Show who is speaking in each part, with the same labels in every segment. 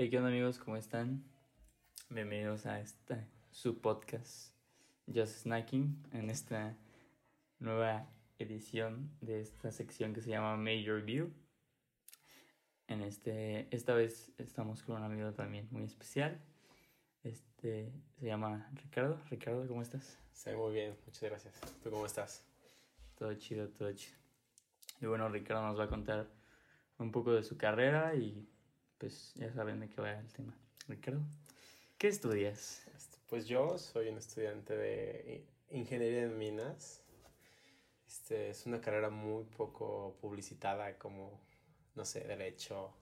Speaker 1: Hey, ¿qué onda amigos? ¿Cómo están? Bienvenidos a esta su podcast Just Snacking en esta nueva edición de esta sección que se llama Major View. En este, esta vez estamos con un amigo también muy especial. Este se llama Ricardo. Ricardo, ¿cómo estás?
Speaker 2: Sí, muy bien, muchas gracias. ¿Tú cómo estás?
Speaker 1: Todo chido, todo chido. Y bueno, Ricardo nos va a contar un poco de su carrera y pues ya saben de qué va el tema. Ricardo, ¿qué estudias?
Speaker 2: Este, pues yo soy un estudiante de ingeniería en minas. Este, es una carrera muy poco publicitada como, no sé, derecho,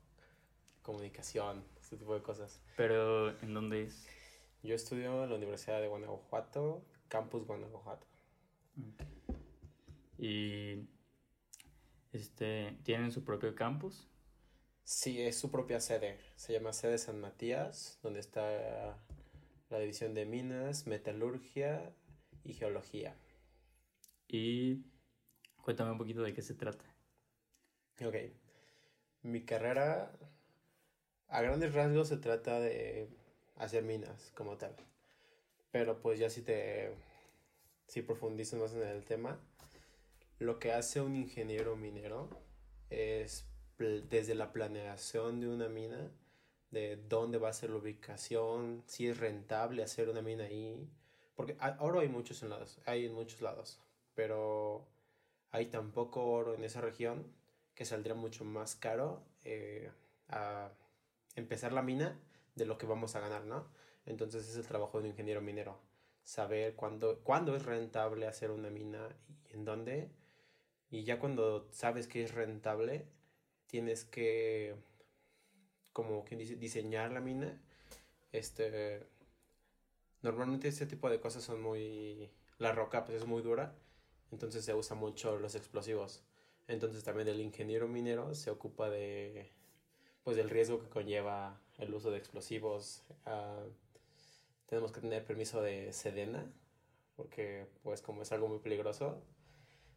Speaker 2: comunicación, este tipo de cosas.
Speaker 1: Pero, ¿en dónde es?
Speaker 2: Yo estudio en la Universidad de Guanajuato, Campus Guanajuato.
Speaker 1: ¿Y este, tienen su propio campus?
Speaker 2: Sí, es su propia sede. Se llama Sede San Matías, donde está la división de minas, metalurgia y geología.
Speaker 1: Y cuéntame un poquito de qué se trata.
Speaker 2: Ok. Mi carrera, a grandes rasgos, se trata de hacer minas como tal. Pero pues ya si te, si profundizas más en el tema, lo que hace un ingeniero minero es desde la planeación de una mina, de dónde va a ser la ubicación, si es rentable hacer una mina ahí. Porque oro hay muchos lados, hay en muchos lados, pero hay tan poco oro en esa región que saldría mucho más caro eh, a empezar la mina de lo que vamos a ganar, ¿no? Entonces es el trabajo de un ingeniero minero, saber cuándo, cuándo es rentable hacer una mina y en dónde. Y ya cuando sabes que es rentable, tienes que, como quien dice, diseñar la mina. Este, normalmente este tipo de cosas son muy, la roca pues es muy dura, entonces se usa mucho los explosivos. Entonces también el ingeniero minero se ocupa de, pues del riesgo que conlleva el uso de explosivos. Uh, tenemos que tener permiso de Sedena, porque pues como es algo muy peligroso,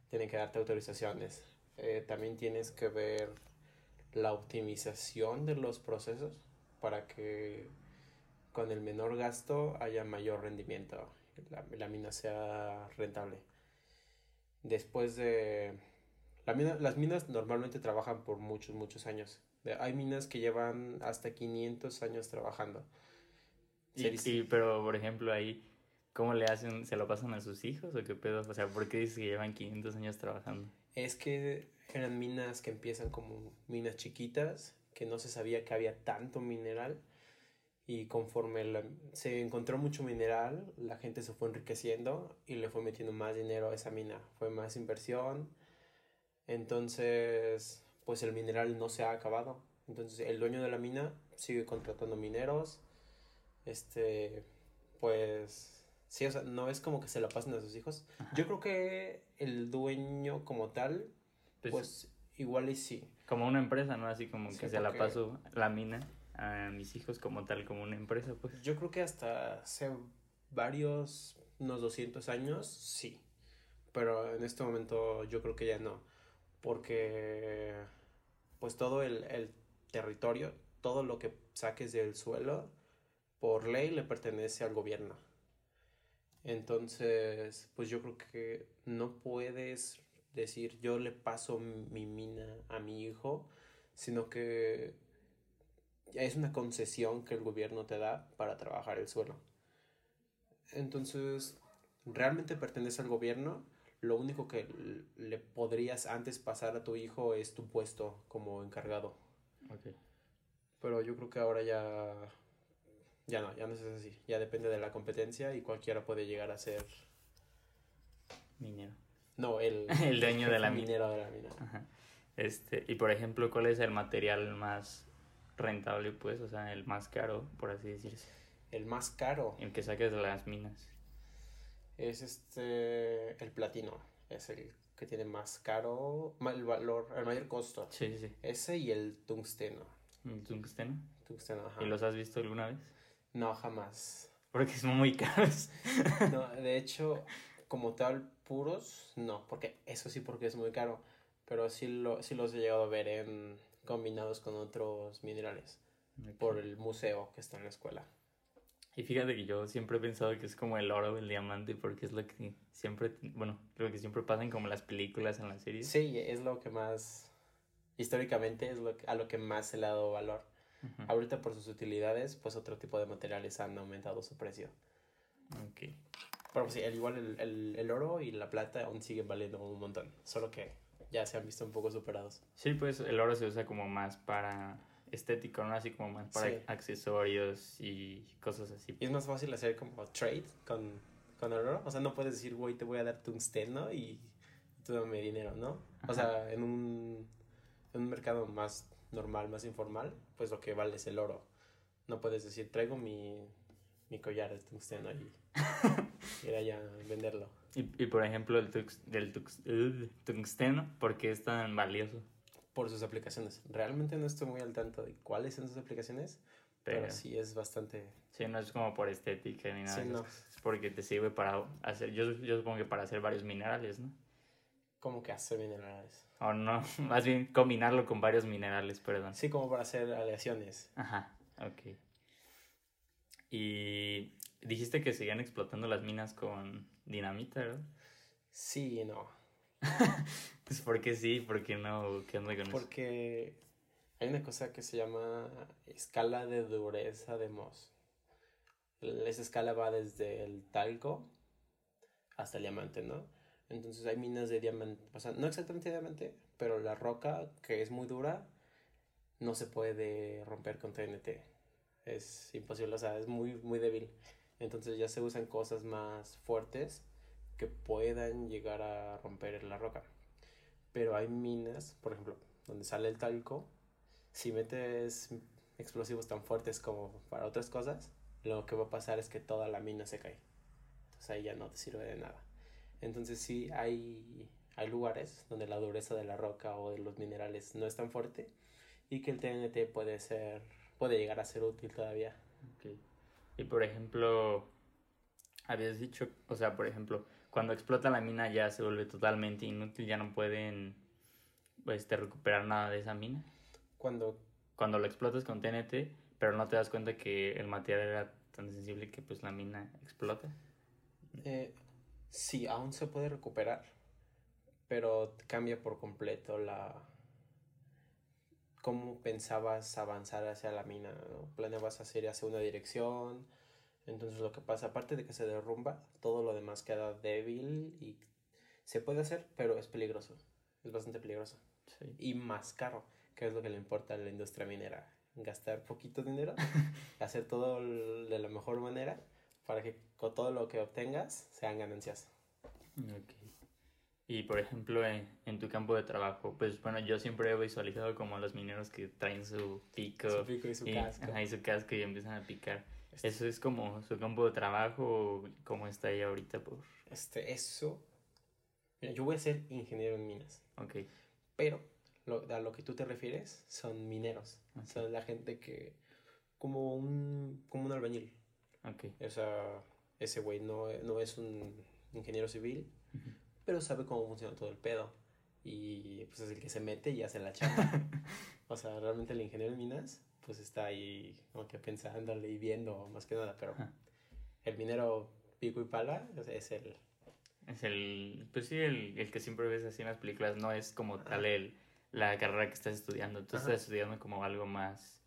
Speaker 2: tienen que darte autorizaciones. Eh, también tienes que ver la optimización de los procesos para que con el menor gasto haya mayor rendimiento, la, la mina sea rentable. Después de... La mina, las minas normalmente trabajan por muchos, muchos años. Hay minas que llevan hasta 500 años trabajando.
Speaker 1: Y, pero, por ejemplo, ahí, ¿cómo le hacen? ¿Se lo pasan a sus hijos o qué pedo? O sea, ¿por qué dices que llevan 500 años trabajando?
Speaker 2: Es que eran minas que empiezan como minas chiquitas, que no se sabía que había tanto mineral. Y conforme se encontró mucho mineral, la gente se fue enriqueciendo y le fue metiendo más dinero a esa mina. Fue más inversión. Entonces, pues el mineral no se ha acabado. Entonces, el dueño de la mina sigue contratando mineros. Este, pues, sí, o sea, no es como que se la pasen a sus hijos. Yo creo que el dueño como tal pues, pues, igual y sí.
Speaker 1: Como una empresa, ¿no? Así como que se la paso la mina a mis hijos como tal, como una empresa, pues.
Speaker 2: Yo creo que hasta hace varios, unos 200 años, sí. Pero en este momento yo creo que ya no. Porque, pues todo el, el territorio, todo lo que saques del suelo, por ley le pertenece al gobierno. Entonces, pues yo creo que no puedes decir yo le paso mi mina a mi hijo, sino que es una concesión que el gobierno te da para trabajar el suelo. Entonces, realmente pertenece al gobierno. Lo único que le podrías antes pasar a tu hijo es tu puesto como encargado.
Speaker 1: Okay.
Speaker 2: Pero yo creo que ahora ya ya no, ya no es así. Ya depende de la competencia y cualquiera puede llegar a ser
Speaker 1: minero.
Speaker 2: No, el,
Speaker 1: el dueño de la
Speaker 2: minero de la mina.
Speaker 1: Este, y por ejemplo, ¿cuál es el material más rentable, pues? O sea, el más caro, por así decirse.
Speaker 2: El más caro.
Speaker 1: El que saques de las minas.
Speaker 2: Es este, el platino. Es el que tiene más caro, el valor, el mayor costo.
Speaker 1: Sí, sí.
Speaker 2: Ese y el tungsteno.
Speaker 1: ¿El tungsteno?
Speaker 2: Tungsteno, ajá.
Speaker 1: ¿Y los has visto alguna vez?
Speaker 2: No, jamás.
Speaker 1: Porque son muy caros.
Speaker 2: no, de hecho, como tal, puros, no, porque eso sí porque es muy caro, pero sí, lo, sí los he llegado a ver en combinados con otros minerales. por el museo que está en la escuela.
Speaker 1: Y fíjate que yo siempre he pensado que es como el oro o el diamante porque es lo que siempre, bueno, lo que siempre pasa en como las películas, en las series.
Speaker 2: Sí, es lo que más, históricamente es lo que- a lo que más se le ha dado valor.
Speaker 1: Ujú.
Speaker 2: Ahorita por sus utilidades, pues otro tipo de materiales han aumentado su precio.
Speaker 1: Ok.
Speaker 2: Pero pues, sí, el, igual el, el, el oro y la plata aún siguen valiendo un montón, solo que ya se han visto un poco superados.
Speaker 1: Sí, pues el oro se usa como más para estético, ¿no? Así como más para
Speaker 2: Sí.
Speaker 1: accesorios y cosas así.
Speaker 2: Y es más fácil hacer como trade con, con el oro. O sea, no puedes decir, güey, te voy a dar tungsteno y tú dame dinero, ¿no? O sea, en un, en un mercado más normal, más informal, pues lo que vale es el oro. No puedes decir, traigo mi, mi collar de tungsteno y ir allá a venderlo.
Speaker 1: Y, y por ejemplo, el tux, del tux, uh, tungsteno, ¿por qué es tan valioso?
Speaker 2: Por sus aplicaciones. Realmente no estoy muy al tanto de cuáles son sus aplicaciones, pero,
Speaker 1: Pero
Speaker 2: sí es bastante...
Speaker 1: sí, no es como por estética ni nada.
Speaker 2: Sí, no.
Speaker 1: Es porque te sirve para hacer, yo, yo supongo que para hacer varios minerales, ¿no?
Speaker 2: Como que hace minerales.
Speaker 1: O no, más bien combinarlo con varios minerales, perdón.
Speaker 2: Sí, como para hacer aleaciones.
Speaker 1: Ajá, ok. Y dijiste que seguían explotando las minas con dinamita, ¿verdad?
Speaker 2: Sí y no.
Speaker 1: Pues ¿por qué sí? ¿Por qué no? ¿Qué onda con eso?
Speaker 2: Porque hay una cosa que se llama escala de dureza de Mohs. El- Esa escala va desde el talco hasta el diamante, ¿no? Entonces hay minas de diamante, o sea, no exactamente diamante, pero la roca que es muy dura no se puede romper con TNT. Es imposible, o sea, es muy, muy débil. Entonces ya se usan cosas más fuertes que puedan llegar a romper la roca. Pero hay minas, por ejemplo, donde sale el talco, si metes explosivos tan fuertes como para otras cosas, lo que va a pasar es que toda la mina se cae. Entonces ahí ya no te sirve de nada. Entonces sí hay, hay lugares donde la dureza de la roca o de los minerales no es tan fuerte y que el TNT puede ser puede llegar a ser útil todavía.
Speaker 1: Y por ejemplo, habías dicho, o sea, por ejemplo, cuando explota la mina ya se vuelve totalmente inútil, ya no pueden pues, te recuperar nada de esa mina.
Speaker 2: Cuando
Speaker 1: Cuando lo explotas con TNT, pero no te das cuenta que el material era tan sensible que pues la mina explota.
Speaker 2: eh, sí, aún se puede recuperar, pero cambia por completo la cómo pensabas avanzar hacia la mina, ¿no? Planeabas hacer hacia una dirección, entonces lo que pasa, aparte de que se derrumba, todo lo demás queda débil y se puede hacer, pero es peligroso, es bastante peligroso
Speaker 1: Sí.
Speaker 2: y más caro, que es lo que le importa a la industria minera, gastar poquito dinero, hacer todo de la mejor manera para que con todo lo que obtengas sean ganancias.
Speaker 1: Ok. Y por ejemplo, en, en tu campo de trabajo, pues bueno, yo siempre he visualizado como los mineros que traen su pico,
Speaker 2: Su pico y su
Speaker 1: y,
Speaker 2: casco.
Speaker 1: ajá, y su casco y empiezan a picar. ¿Eso es como su campo de trabajo o cómo está ahí ahorita? Por...
Speaker 2: Este, eso. Mira, yo voy a ser ingeniero en minas,
Speaker 1: Ok,
Speaker 2: pero lo, a lo que tú te refieres son mineros.
Speaker 1: Ok.
Speaker 2: Son la gente que. como un, como un albañil.
Speaker 1: ok.
Speaker 2: O sea, ese güey no, no es un ingeniero civil,
Speaker 1: Ujú.
Speaker 2: Pero sabe cómo funciona todo el pedo. Y pues es el que se mete y hace la chamba. o sea, realmente el ingeniero en minas, pues está ahí como que pensándole y viendo más que nada, pero
Speaker 1: Ajá.
Speaker 2: el minero pico y pala es el.
Speaker 1: Es el, pues sí, el, el que siempre ves así en las películas, no es como tal el, la carrera que estás estudiando. Tú
Speaker 2: Ajá.
Speaker 1: estás estudiando como algo más,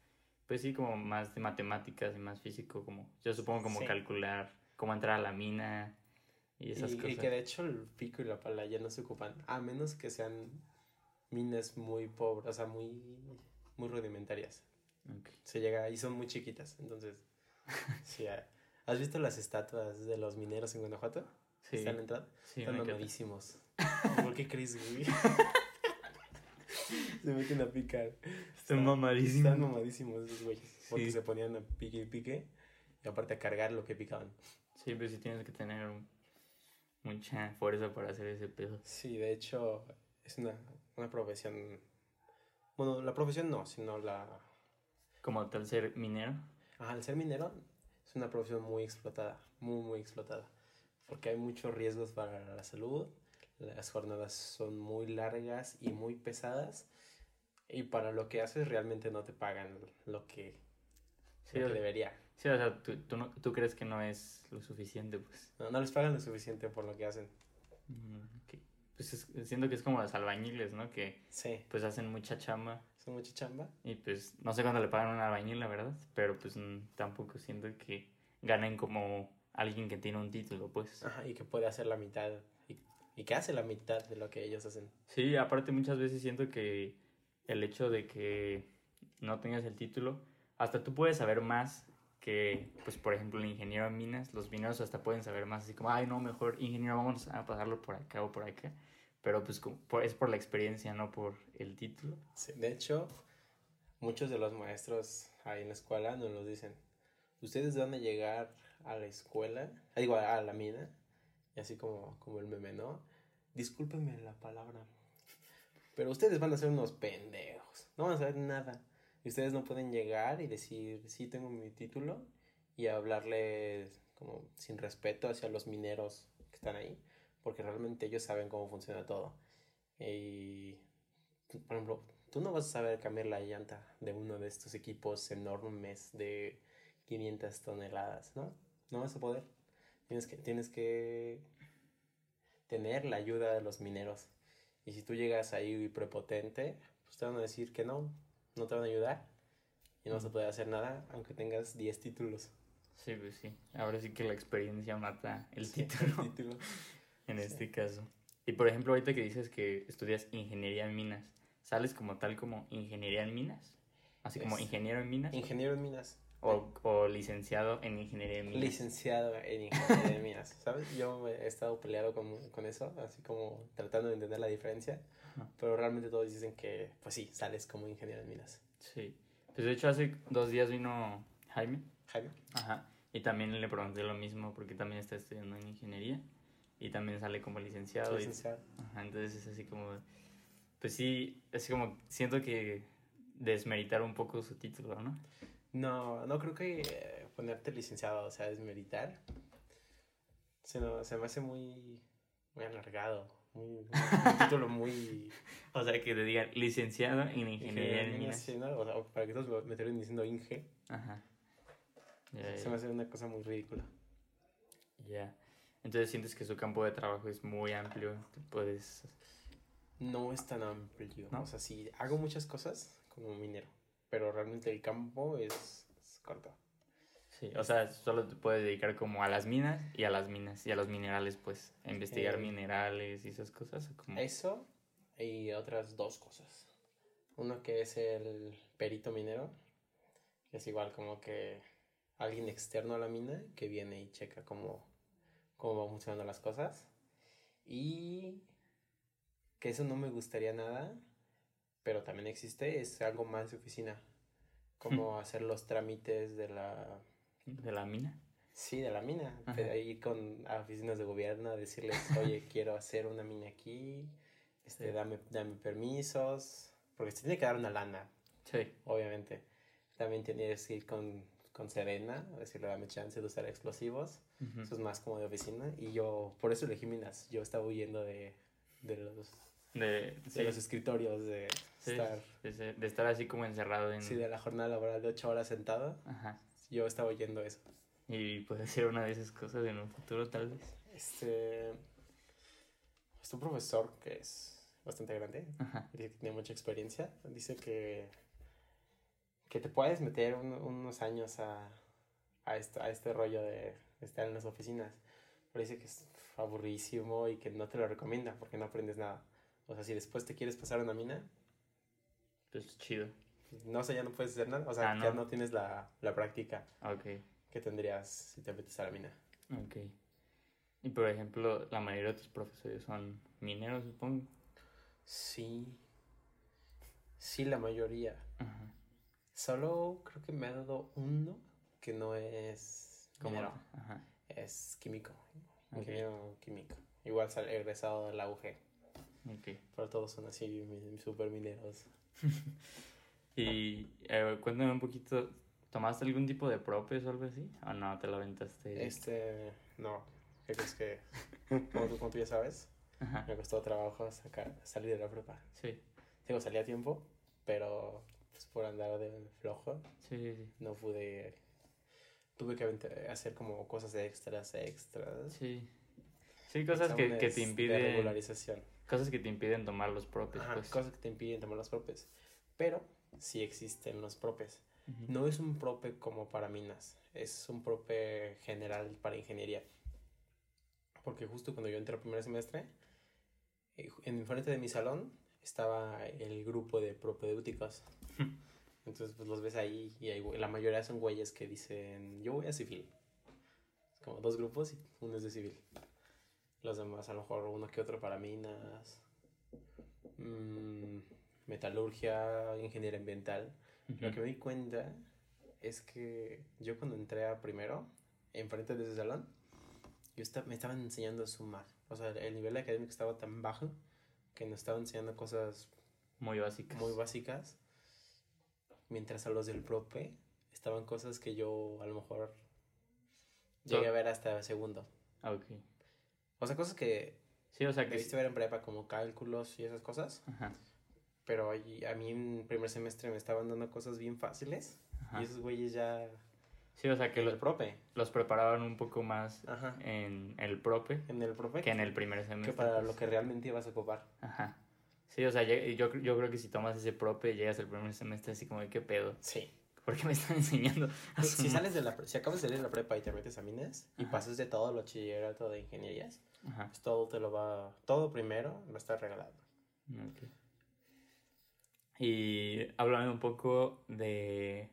Speaker 1: pues sí, como más de matemáticas y más físico, como yo supongo como
Speaker 2: Sí.
Speaker 1: calcular, cómo entrar a la mina y esas
Speaker 2: y, y
Speaker 1: cosas.
Speaker 2: que de hecho el pico y la pala ya no se ocupan, a menos que sean minas muy pobres, o sea, muy, muy rudimentarias.
Speaker 1: Ok.
Speaker 2: Se llega y son muy chiquitas, entonces. sí, ¿Has visto las estatuas de los mineros en Guanajuato?
Speaker 1: Sí,
Speaker 2: ¿Están en la entrada?
Speaker 1: sí,
Speaker 2: Están mamadísimos. ¿Por qué crees, güey? se meten a picar.
Speaker 1: Están mamadísimos.
Speaker 2: Están mamadísimos esos güeyes. Porque
Speaker 1: Sí.
Speaker 2: se ponían a pique y pique. Y aparte a cargar lo que picaban.
Speaker 1: Sí, pues sí tienes que tener un- mucha fuerza para hacer ese pedo.
Speaker 2: Sí, de hecho, es una, una profesión. Bueno, la profesión no, sino la.
Speaker 1: Como tal ser minero.
Speaker 2: Ajá, el ser minero es una profesión muy explotada, muy, muy explotada. Porque hay muchos riesgos para la salud, las jornadas son muy largas y muy pesadas. Y para lo que haces realmente no te pagan lo que
Speaker 1: Sí,
Speaker 2: lo que debería.
Speaker 1: Sí, o sea, tú, tú, no- tú crees que no es lo suficiente, pues.
Speaker 2: No, no les pagan lo suficiente por lo que hacen.
Speaker 1: Mm, ok. Pues es- siento que es como los albañiles, ¿no? Que
Speaker 2: Sí,
Speaker 1: pues hacen mucha chamba
Speaker 2: es mucha chamba.
Speaker 1: y pues no sé cuándo le pagan a un albañil, la verdad, pero pues tampoco siento que ganen como alguien que tiene un título, pues.
Speaker 2: Ajá, y que puede hacer la mitad. Y, y que hace la mitad de lo que ellos hacen.
Speaker 1: Sí, aparte muchas veces siento que el hecho de que no tengas el título, hasta tú puedes saber más que, pues por ejemplo, el ingeniero en minas, los mineros hasta pueden saber más, así como, ay, no, mejor ingeniero, vamos a pasarlo por acá o por acá, pero pues es por la experiencia, no por el título.
Speaker 2: Sí, de hecho, muchos de los maestros ahí en la escuela nos lo dicen. Ustedes van a llegar a la escuela, ah, digo, a la mina, y así como, como el meme, ¿no? Discúlpenme la palabra, pero ustedes van a ser unos pendejos, no van a saber nada. Y ustedes no pueden llegar y decir, sí, tengo mi título, y hablarles como sin respeto hacia los mineros que están ahí, porque realmente ellos saben cómo funciona todo. Y, por ejemplo, tú no vas a saber cambiar la llanta de uno de estos equipos enormes de 500 toneladas, ¿no? No vas a poder. Tienes que, tienes que tener la ayuda de los mineros. Y si tú llegas ahí prepotente, pues te van a decir que no, no te van a ayudar. Y no vas a poder hacer nada, aunque tengas 10 títulos.
Speaker 1: Sí, pues sí, ahora sí que la experiencia mata el
Speaker 2: Sí,
Speaker 1: título.
Speaker 2: el título.
Speaker 1: en
Speaker 2: Sí.
Speaker 1: este caso. Y por ejemplo, ahorita que dices que estudias ingeniería en minas, ¿sales como tal como ingeniería en minas? Así como
Speaker 2: Es-
Speaker 1: ingeniero en minas.
Speaker 2: Ingeniero en minas.
Speaker 1: o, o licenciado en ingeniería en minas.
Speaker 2: Licenciado en ingeniería de minas, ¿sabes? Yo he estado peleado con, con eso, así como tratando de entender la diferencia,
Speaker 1: Ajá.
Speaker 2: pero realmente todos dicen que, pues sí, sales como ingeniero en minas.
Speaker 1: Sí. Pues de hecho hace dos días vino Jaime.
Speaker 2: Jaime,
Speaker 1: Ajá. Y también le pregunté lo mismo porque también está estudiando en ingeniería. Y también sale como licenciado. y-
Speaker 2: licenciado.
Speaker 1: Ajá, entonces es así como... Pues sí, es como... Siento que desmeritar un poco su título, ¿no?
Speaker 2: No, no creo que eh, ponerte licenciado, o sea, desmeritar, sino se me hace muy, muy alargado, muy, un título muy...
Speaker 1: O sea, que te digan licenciado en ingeniería en minas.
Speaker 2: sí, ¿no? O sea, para que todos me terminen diciendo Inge,
Speaker 1: Ajá. Ya,
Speaker 2: se
Speaker 1: ya.
Speaker 2: me hace una cosa muy ridícula.
Speaker 1: Ya. Entonces sientes que su campo de trabajo es muy amplio. Puedes.
Speaker 2: No es tan amplio.
Speaker 1: ¿No?
Speaker 2: O sea, sí, hago muchas cosas como minero, pero realmente el campo es, es corto.
Speaker 1: Sí, o sea, solo te puedes dedicar como a las minas y a las minas y a los minerales, pues, a investigar
Speaker 2: Eh,
Speaker 1: minerales y esas cosas. como-
Speaker 2: Eso y otras dos cosas. Uno que es el perito minero, que es igual como que alguien externo a la mina que viene y checa cómo, cómo van funcionando las cosas. Y que eso no me gustaría nada, pero también existe, es algo más de oficina. Como hacer los trámites de la
Speaker 1: de la mina.
Speaker 2: Sí, de la mina. Pero Ir con a oficinas de gobierno a decirles, oye, quiero hacer una mina aquí, este,
Speaker 1: Sí.
Speaker 2: dame, dame permisos, porque se tiene que dar una lana,
Speaker 1: Sí.
Speaker 2: obviamente. También tienes que ir con, con Serena, a decirle, dame chance de usar explosivos.
Speaker 1: Ujú.
Speaker 2: Eso es más como de oficina. Y yo, por eso elegí minas. Yo estaba huyendo de, de, los,
Speaker 1: De,
Speaker 2: de
Speaker 1: sí,
Speaker 2: los escritorios, de
Speaker 1: sí,
Speaker 2: estar,
Speaker 1: de, estar así como encerrado en...
Speaker 2: sí, de la jornada laboral de ocho horas sentado.
Speaker 1: Ajá.
Speaker 2: Yo estaba huyendo de eso.
Speaker 1: Y puede ser una de esas cosas en un futuro, tal vez.
Speaker 2: Este. Es un profesor que es bastante grande.
Speaker 1: Ajá.
Speaker 2: Dice que tiene mucha experiencia. Dice que. que te puedes meter un- unos años a, a, esto, a este rollo de estar en las oficinas. Pero dice que es aburridísimo y que no te lo recomienda porque no aprendes nada. O sea, si después te quieres pasar a una mina,
Speaker 1: Pues chido.
Speaker 2: No sé, ya no puedes hacer nada. O sea,
Speaker 1: Ah,
Speaker 2: ya
Speaker 1: no.
Speaker 2: tienes la, la práctica que tendrías si te metes a la mina.
Speaker 1: Ok. Y por ejemplo, la mayoría de tus profesores son mineros, supongo.
Speaker 2: Sí. Sí, la mayoría.
Speaker 1: Ajá.
Speaker 2: Solo creo que me ha dado uno que no es
Speaker 1: ¿Cómo?
Speaker 2: minero,
Speaker 1: Ajá.
Speaker 2: es químico, ingeniero químico. Igual sal egresado de la UG,
Speaker 1: Ok.
Speaker 2: pero todos son así super mineros.
Speaker 1: Y eh, cuéntame un poquito, ¿tomaste algún tipo de propes o algo así? ¿O no, te lo aventaste?
Speaker 2: Este, no, ¿qué crees que? Como tú, como tú ya sabes,
Speaker 1: Ajá.
Speaker 2: me costó trabajo sacar, salir de la prepa.
Speaker 1: Sí.
Speaker 2: Digo, salí a tiempo, pero pues por andar de flojo,
Speaker 1: Sí, sí, sí.
Speaker 2: no pude, tuve que hacer como cosas extras, extras.
Speaker 1: Sí. Sí, cosas que, que te
Speaker 2: De
Speaker 1: impiden.
Speaker 2: regularización.
Speaker 1: Cosas que te impiden tomar los propios,
Speaker 2: Ajá,
Speaker 1: pues.
Speaker 2: cosas que te impiden tomar los propes. Pero sí existen los propes. No es un prope como para minas, es un prope general para ingeniería. Porque justo cuando yo entré al primer semestre, eh, en frente de mi salón estaba el grupo de propedéuticos. Entonces, pues los ves ahí y hay la mayoría son güeyes que dicen, yo voy a civil. Es como dos grupos y uno es de civil. Los demás, a lo mejor uno que otro para minas, mm, metalurgia, ingeniería ambiental. Lo que me di cuenta es que yo cuando entré a primero, enfrente de ese salón, yo esta- me estaban enseñando a sumar. O sea, el nivel académico estaba tan bajo que nos estaban enseñando cosas
Speaker 1: Muy básicas.
Speaker 2: muy básicas, mientras a los del prope estaban cosas que yo a lo mejor llegué a ver hasta segundo.
Speaker 1: Ah, ok.
Speaker 2: O sea, cosas que
Speaker 1: Sí, o sea que.
Speaker 2: debiste ver en prepa como cálculos y esas cosas,
Speaker 1: Ajá.
Speaker 2: Pero ahí- a mí en primer semestre me estaban dando cosas bien fáciles
Speaker 1: Ajá.
Speaker 2: y esos güeyes ya
Speaker 1: Sí, o sea que los,
Speaker 2: prope.
Speaker 1: los preparaban un poco más
Speaker 2: Ajá.
Speaker 1: en el prope
Speaker 2: En el profe.
Speaker 1: que en el primer semestre.
Speaker 2: que para
Speaker 1: pues.
Speaker 2: lo que realmente ibas a ocupar.
Speaker 1: Ajá. Sí, o sea, yo, yo creo que si tomas ese prope, llegas al primer semestre así como de qué pedo.
Speaker 2: Sí.
Speaker 1: ¿Por qué me están enseñando a
Speaker 2: Pues, si sales de la si acabas de salir de la prepa y te metes a minas y
Speaker 1: Ajá.
Speaker 2: pasas de todo el bachillerato de ingenierías,
Speaker 1: Ajá.
Speaker 2: pues todo te lo va, todo primero va a estar regalado.
Speaker 1: Ok. Y hablando un poco de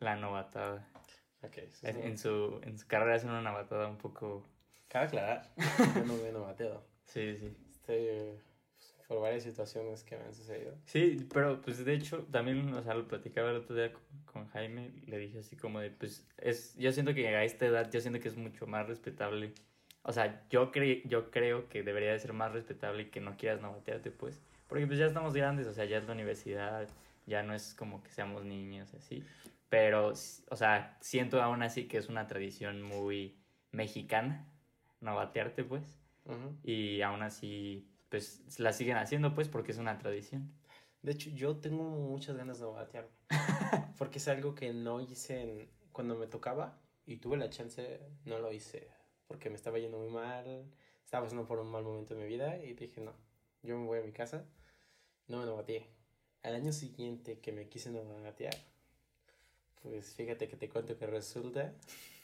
Speaker 1: la novatada.
Speaker 2: Ok, eso
Speaker 1: En,
Speaker 2: es-
Speaker 1: en su, en su carrera es una novatada un poco...
Speaker 2: Cabe aclarar, yo no veo novateo.
Speaker 1: Sí, sí.
Speaker 2: Este, pues, por varias situaciones que me han sucedido.
Speaker 1: Sí, pero pues de hecho también, o sea, lo platicaba el otro día con, con Jaime, le dije así como de, pues, es, yo siento que a esta edad, yo siento que es mucho más respetable. O sea, yo, cre yo creo que debería de ser más respetable que no quieras novatearte, pues. Porque pues ya estamos grandes, o sea, ya es la universidad, ya no es como que seamos niños, así. Pero, o sea, siento aún así que es una tradición muy mexicana, novatearte, pues.
Speaker 2: Ujú.
Speaker 1: Y aún así, pues, la siguen haciendo, pues, porque es una tradición.
Speaker 2: De hecho, yo tengo muchas ganas de novatearme. porque es algo que no hice en- cuando me tocaba y tuve la chance, no lo hice. Porque me estaba yendo muy mal, estaba pasando por un mal momento en mi vida y dije, no, yo me voy a mi casa, no me novateé. Al año siguiente que me quise novatear, pues fíjate que te cuento que resulta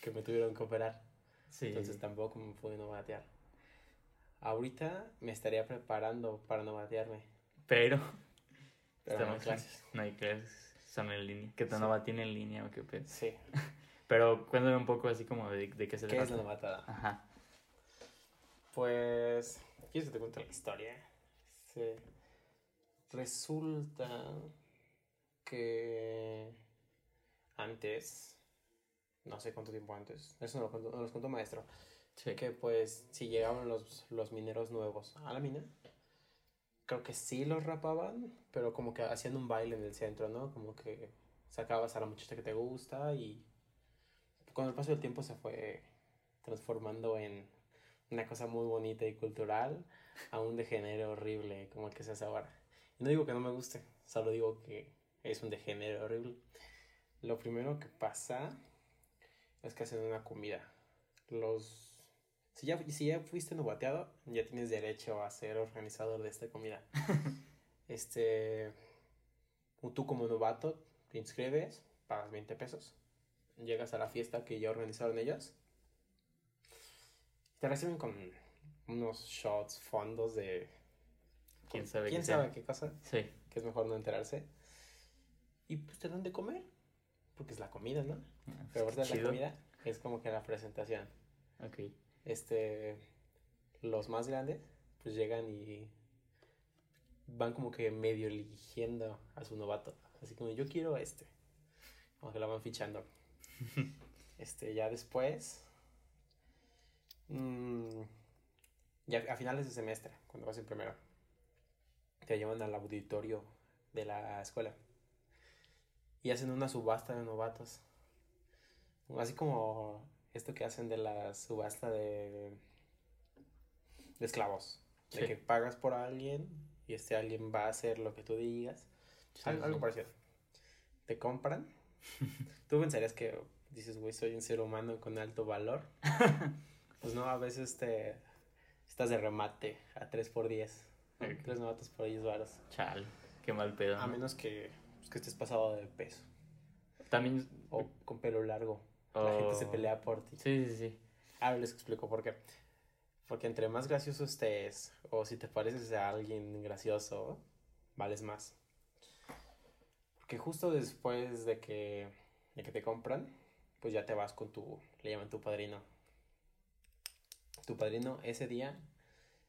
Speaker 2: que me tuvieron que operar.
Speaker 1: Sí.
Speaker 2: Entonces tampoco me pude novatear. Ahorita me estaría preparando para novatearme.
Speaker 1: Pero,
Speaker 2: Pero no hay clases.
Speaker 1: no hay clases, son en línea. Que tu
Speaker 2: Sí.
Speaker 1: tiene en línea o qué pedo.
Speaker 2: Sí.
Speaker 1: Pero cuéntame un poco así como de, de qué se
Speaker 2: ¿Qué es la
Speaker 1: trata.
Speaker 2: novatada?
Speaker 1: Ajá.
Speaker 2: Pues, ¿quieres que te cuente la historia? Sí. Resulta que antes, no sé cuánto tiempo antes, eso no lo contó, no los contó maestro,
Speaker 1: Sí.
Speaker 2: que pues si llegaban los, los mineros nuevos a la mina, creo que sí los rapaban, pero como que hacían un baile en el centro, ¿no? Como que sacabas a la muchacha que te gusta y con el paso del tiempo se fue transformando en una cosa muy bonita y cultural a un degenere horrible como el que se hace ahora. Y no digo que no me guste, solo digo que es un degenere horrible. Lo primero que pasa es que hacen una comida. Los si ya, si ya fuiste novateado, ya tienes derecho a ser organizador de esta comida. este, tú como novato te inscribes, pagas 20 pesos, llegas a la fiesta que ya organizaron ellos, te reciben con unos shots, fondos de...
Speaker 1: ¿Quién sabe
Speaker 2: ¿Quién
Speaker 1: qué sea?
Speaker 2: sabe qué cosa?
Speaker 1: Sí.
Speaker 2: Que es mejor no enterarse. Y pues te dan de comer, porque es la comida, ¿no? Pero aparte de la comida, es como que la presentación
Speaker 1: Ok.
Speaker 2: este los más grandes pues llegan y van como que medio eligiendo a su novato así como yo quiero a este como que la van fichando este ya después mm, ya a finales de semestre cuando vas en primero te llevan al auditorio de la escuela y hacen una subasta de novatos así como esto que hacen de la subasta de, de esclavos. De que pagas por alguien y este alguien va a hacer lo que tú digas.
Speaker 1: Sí,
Speaker 2: Al- algo parecido. te compran, tú pensarías que dices, güey, soy un ser humano con alto valor. pues no, a veces te estás de remate a 3 por 10. Tres novatos por 10 varos.
Speaker 1: Chal, qué mal pedo.
Speaker 2: A
Speaker 1: ¿no?
Speaker 2: menos que, pues, que estés pasado de peso.
Speaker 1: También.
Speaker 2: O con pelo largo. La gente se
Speaker 1: o-
Speaker 2: pelea por ti.
Speaker 1: Sí, sí, sí.
Speaker 2: Ahora les explico por qué. Porque entre más gracioso estés, o si te pareces a alguien gracioso, vales más. Porque justo después de que, de que te compran, pues ya te vas con tu, le llaman tu padrino. Tu padrino ese día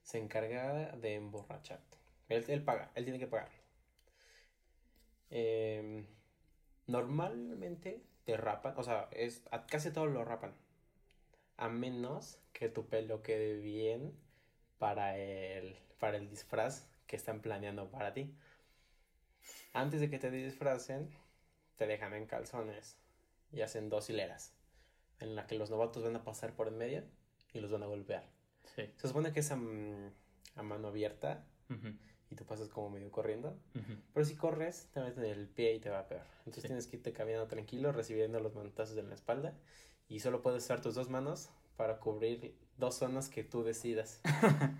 Speaker 2: se encarga de emborracharte. Él, él paga, él tiene que pagar. Em, normalmente te rapan, o sea, es, a casi todos lo rapan. A menos que tu pelo quede bien para el, para el disfraz que están planeando para ti. Antes de que te disfracen, te dejan en calzones y hacen dos hileras en la que los novatos van a pasar por en medio y los van a golpear.
Speaker 1: Sí.
Speaker 2: Se supone que es a, mm, a mano abierta y tú pasas como medio corriendo. Pero si corres, te meten el pie y te va peor. Entonces
Speaker 1: Sí.
Speaker 2: tienes que irte caminando tranquilo, recibiendo los manotazos en la espalda. Y solo puedes usar tus dos manos para cubrir dos zonas que tú decidas.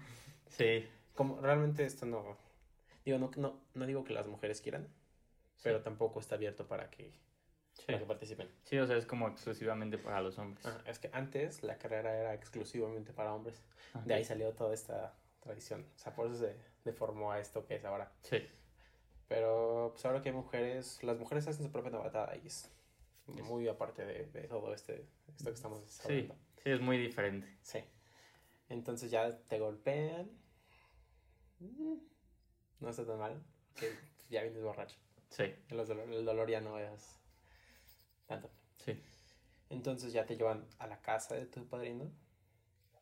Speaker 1: Sí.
Speaker 2: Como realmente esto no. Digo, no, no, no digo que las mujeres quieran, pero tampoco está abierto para que,
Speaker 1: Sí.
Speaker 2: para que participen.
Speaker 1: Sí, o sea, es como exclusivamente para los hombres.
Speaker 2: Es que antes la carrera era exclusivamente para hombres.
Speaker 1: Ajá.
Speaker 2: De ahí salió toda esta tradición. O sea, por eso se deformó a esto que es ahora.
Speaker 1: Sí.
Speaker 2: Pero pues ahora que hay mujeres, las mujeres hacen su propia novatada y es muy aparte de, de todo este, esto que estamos
Speaker 1: Sí.
Speaker 2: hablando.
Speaker 1: Sí, es muy diferente.
Speaker 2: Sí. Entonces ya te golpean. Mm, No está tan mal. Que ya vienes borracho.
Speaker 1: Sí.
Speaker 2: El dolor, el dolor ya no es
Speaker 1: Sí.
Speaker 2: Entonces ya te llevan a la casa de tu padrino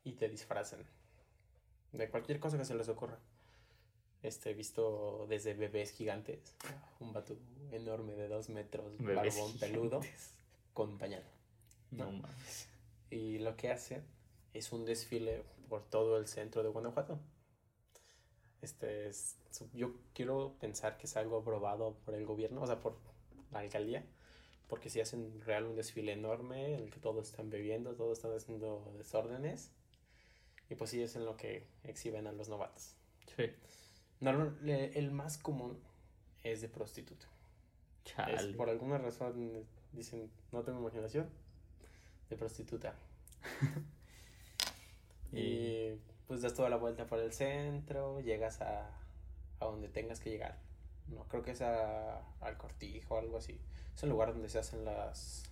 Speaker 2: y te disfrazan. De cualquier cosa que se les ocurra. Este, visto desde bebés gigantes, un vato enorme de dos metros,
Speaker 1: Bebés
Speaker 2: barbón peludo, con pañal.
Speaker 1: No mames.
Speaker 2: Y lo que hacen es un desfile por todo el centro de Guanajuato. Este es, yo quiero pensar que es algo aprobado por el gobierno, o sea, por la alcaldía, porque si hacen real un desfile enorme en el que todos están bebiendo, todos están haciendo desórdenes, y pues sí es en lo que exhiben a los novatos.
Speaker 1: Sí.
Speaker 2: Normal- el más común es de prostituta. Es,
Speaker 1: Chale.
Speaker 2: por alguna razón dicen, no tengo imaginación, de prostituta.
Speaker 1: Y
Speaker 2: pues das toda la vuelta por el centro, llegas a, a donde tengas que llegar. No, creo que es a, al cortijo o algo así. Es el lugar donde se hacen las...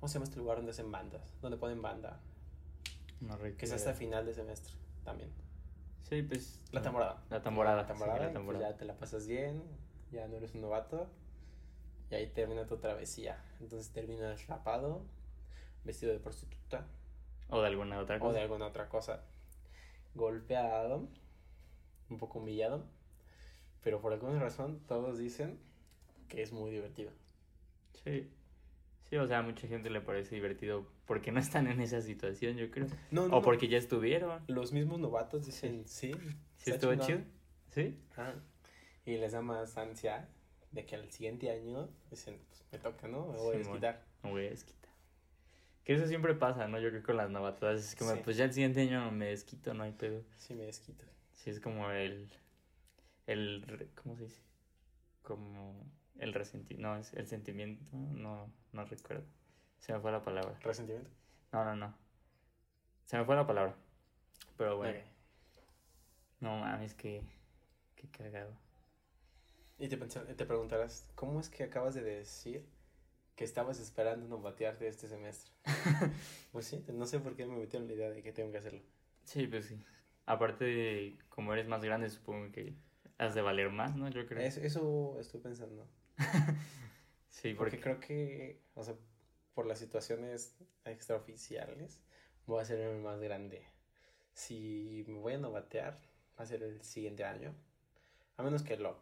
Speaker 2: ¿Cómo se llama este lugar donde hacen bandas? Donde ponen banda.
Speaker 1: no
Speaker 2: Que es hasta final de semestre también.
Speaker 1: Sí, pues.
Speaker 2: La temporada.
Speaker 1: La temporada.
Speaker 2: La temporada,
Speaker 1: sí, la
Speaker 2: pues,
Speaker 1: temporada.
Speaker 2: ya te la pasas bien, ya no eres un novato. Y ahí termina tu travesía. Entonces terminas rapado, vestido de prostituta
Speaker 1: O de alguna otra cosa.
Speaker 2: o de alguna otra cosa. Golpeado, un poco humillado. Pero por alguna razón todos dicen que es muy divertido.
Speaker 1: Sí. Sí, o sea, a mucha gente le parece divertido porque no están en esa situación, yo creo.
Speaker 2: No,
Speaker 1: O porque ya estuvieron.
Speaker 2: Los mismos novatos dicen, sí,
Speaker 1: ¿Sí estuvo
Speaker 2: chingón".
Speaker 1: chido? ¿Sí?
Speaker 2: Ajá. Y les da más ansia de que al siguiente año dicen, pues me toca, ¿no? Me voy a
Speaker 1: Simón.
Speaker 2: desquitar.
Speaker 1: No voy a desquitar. Que eso siempre pasa, ¿no? Yo creo que con las novatadas es como,
Speaker 2: Sí.
Speaker 1: pues ya el siguiente año me desquito, no hay pedo.
Speaker 2: Sí, me desquito.
Speaker 1: Sí, es como el. El ¿Cómo se dice? Como el resentimiento. No, es el sentimiento. No, no recuerdo. Se me fue la palabra.
Speaker 2: ¿Resentimiento?
Speaker 1: No, no, no. Se me fue la palabra. Pero bueno.
Speaker 2: Ok.
Speaker 1: No mames, que. Qué cagado.
Speaker 2: Y te, te preguntarás, ¿cómo es que acabas de decir que estabas esperando no batearte este semestre? pues sí, no sé por qué me metieron la idea de que tengo que hacerlo.
Speaker 1: Sí, pues sí. Aparte, de, como eres más grande, supongo que has de valer más, ¿no? Yo creo.
Speaker 2: Es- eso estoy pensando.
Speaker 1: Sí,
Speaker 2: Porque
Speaker 1: porque.
Speaker 2: creo que, o sea, por las situaciones extraoficiales, voy a hacerme más grande. Si me voy a novatear, va a ser el siguiente año. A menos que lo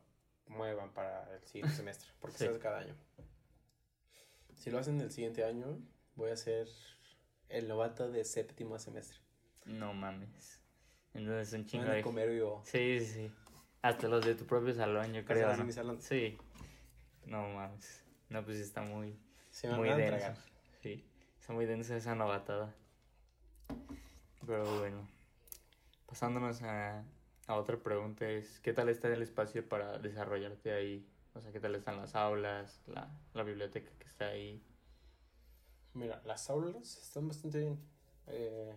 Speaker 2: muevan para el siguiente semestre, porque
Speaker 1: Sí.
Speaker 2: se hace cada año. Si lo hacen el siguiente año, voy a ser el novato de séptimo semestre.
Speaker 1: No mames. Entonces un chingo
Speaker 2: van a
Speaker 1: de.
Speaker 2: comer vivo.
Speaker 1: Sí, sí, sí. Hasta los de tu propio salón, yo creo.
Speaker 2: los de
Speaker 1: ¿no?
Speaker 2: mi salón.
Speaker 1: Sí. No mames. No, pues está muy,
Speaker 2: me
Speaker 1: muy denso.
Speaker 2: tragar.
Speaker 1: Sí, está muy densa esa novatada. Pero bueno, pasándonos a, a otra pregunta es, ¿qué tal está el espacio para desarrollarte ahí? O sea, ¿qué tal están las aulas, la, la biblioteca que está ahí?
Speaker 2: Mira, las aulas están bastante bien. Eh,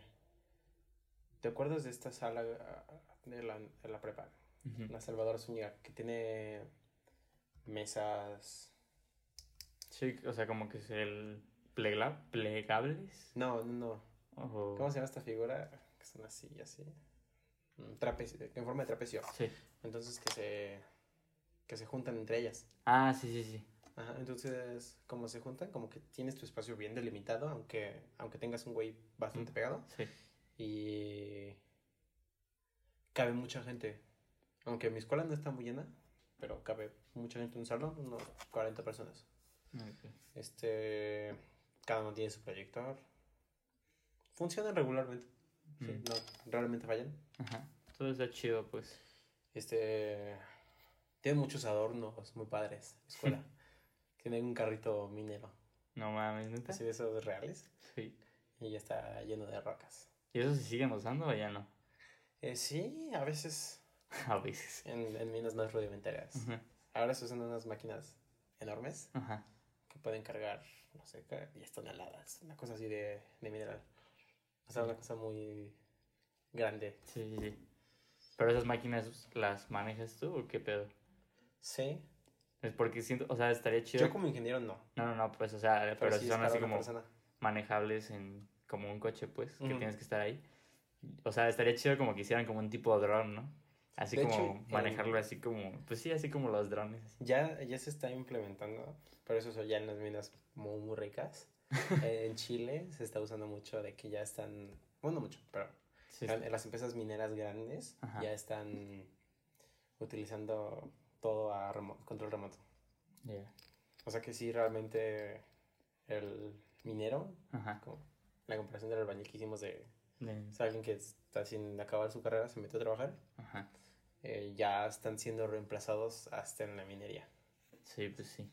Speaker 2: ¿Te acuerdas de esta sala ah, de la, de la prepa?
Speaker 1: Ujú.
Speaker 2: La Salvador Zúñiga, que tiene mesas.
Speaker 1: Sí, o sea, como que es el plegla- plegables.
Speaker 2: No, no, no. ¿Cómo se llama esta figura? Que son así, así. Mm, Trapecio, en forma de trapecio.
Speaker 1: Sí.
Speaker 2: Entonces que se, que se juntan entre ellas.
Speaker 1: Ah, sí, sí, sí.
Speaker 2: Ajá, entonces, como se juntan, como que tienes tu espacio bien delimitado, aunque, aunque tengas un güey bastante
Speaker 1: Mm.
Speaker 2: pegado.
Speaker 1: Sí.
Speaker 2: Y cabe mucha gente. Aunque mi escuela no está muy llena, pero cabe mucha gente en un salón, unos 40 personas.
Speaker 1: Ok.
Speaker 2: Este, cada uno tiene su proyector. Funcionan regularmente. sí,
Speaker 1: Mm.
Speaker 2: no, realmente fallan.
Speaker 1: Ajá. Todo está chido, pues.
Speaker 2: Este, tiene muchos adornos muy padres. la escuela. tiene un carrito minero.
Speaker 1: No mames, neta.
Speaker 2: Así de esos reales.
Speaker 1: Sí.
Speaker 2: Y ya está lleno de rocas.
Speaker 1: ¿Y eso se siguen usando o ya no?
Speaker 2: Eh, sí, a veces
Speaker 1: A veces.
Speaker 2: en, en minas más rudimentarias.
Speaker 1: Ajá.
Speaker 2: Ahora se usan unas máquinas enormes
Speaker 1: Ajá.
Speaker 2: que pueden cargar, no sé, ca- 10 toneladas, una cosa así de, de mineral. O sea, una cosa muy grande.
Speaker 1: Sí, sí, sí. ¿Pero esas máquinas las manejas tú o qué pedo?
Speaker 2: Sí.
Speaker 1: Es porque siento, o sea, estaría chido.
Speaker 2: Yo como ingeniero no.
Speaker 1: No, no, no, pues, o sea, pero,
Speaker 2: Pero, sí
Speaker 1: son así como
Speaker 2: persona.
Speaker 1: manejables en como un coche, pues, que
Speaker 2: Ujú.
Speaker 1: tienes que estar ahí. O sea, estaría chido como que hicieran como un tipo de dron, ¿no? Así
Speaker 2: De
Speaker 1: como
Speaker 2: hecho,
Speaker 1: manejarlo
Speaker 2: en-
Speaker 1: así como, pues sí, así como los drones.
Speaker 2: Ya, ya se está implementando, pero eso ya en las minas muy, muy ricas. Eh, en Chile se está usando mucho de que ya están, bueno, no mucho, pero
Speaker 1: Sí,
Speaker 2: en en las empresas mineras grandes
Speaker 1: Ajá.
Speaker 2: ya están utilizando todo a control remoto.
Speaker 1: Ya.
Speaker 2: O sea que sí, realmente el minero,
Speaker 1: Ajá.
Speaker 2: como la comparación del albañil que hicimos de
Speaker 1: De-
Speaker 2: o sea, alguien que está sin acabar su carrera, se metió a trabajar,
Speaker 1: Ajá.
Speaker 2: Eh, ya están siendo reemplazados hasta en la minería
Speaker 1: Sí, pues sí.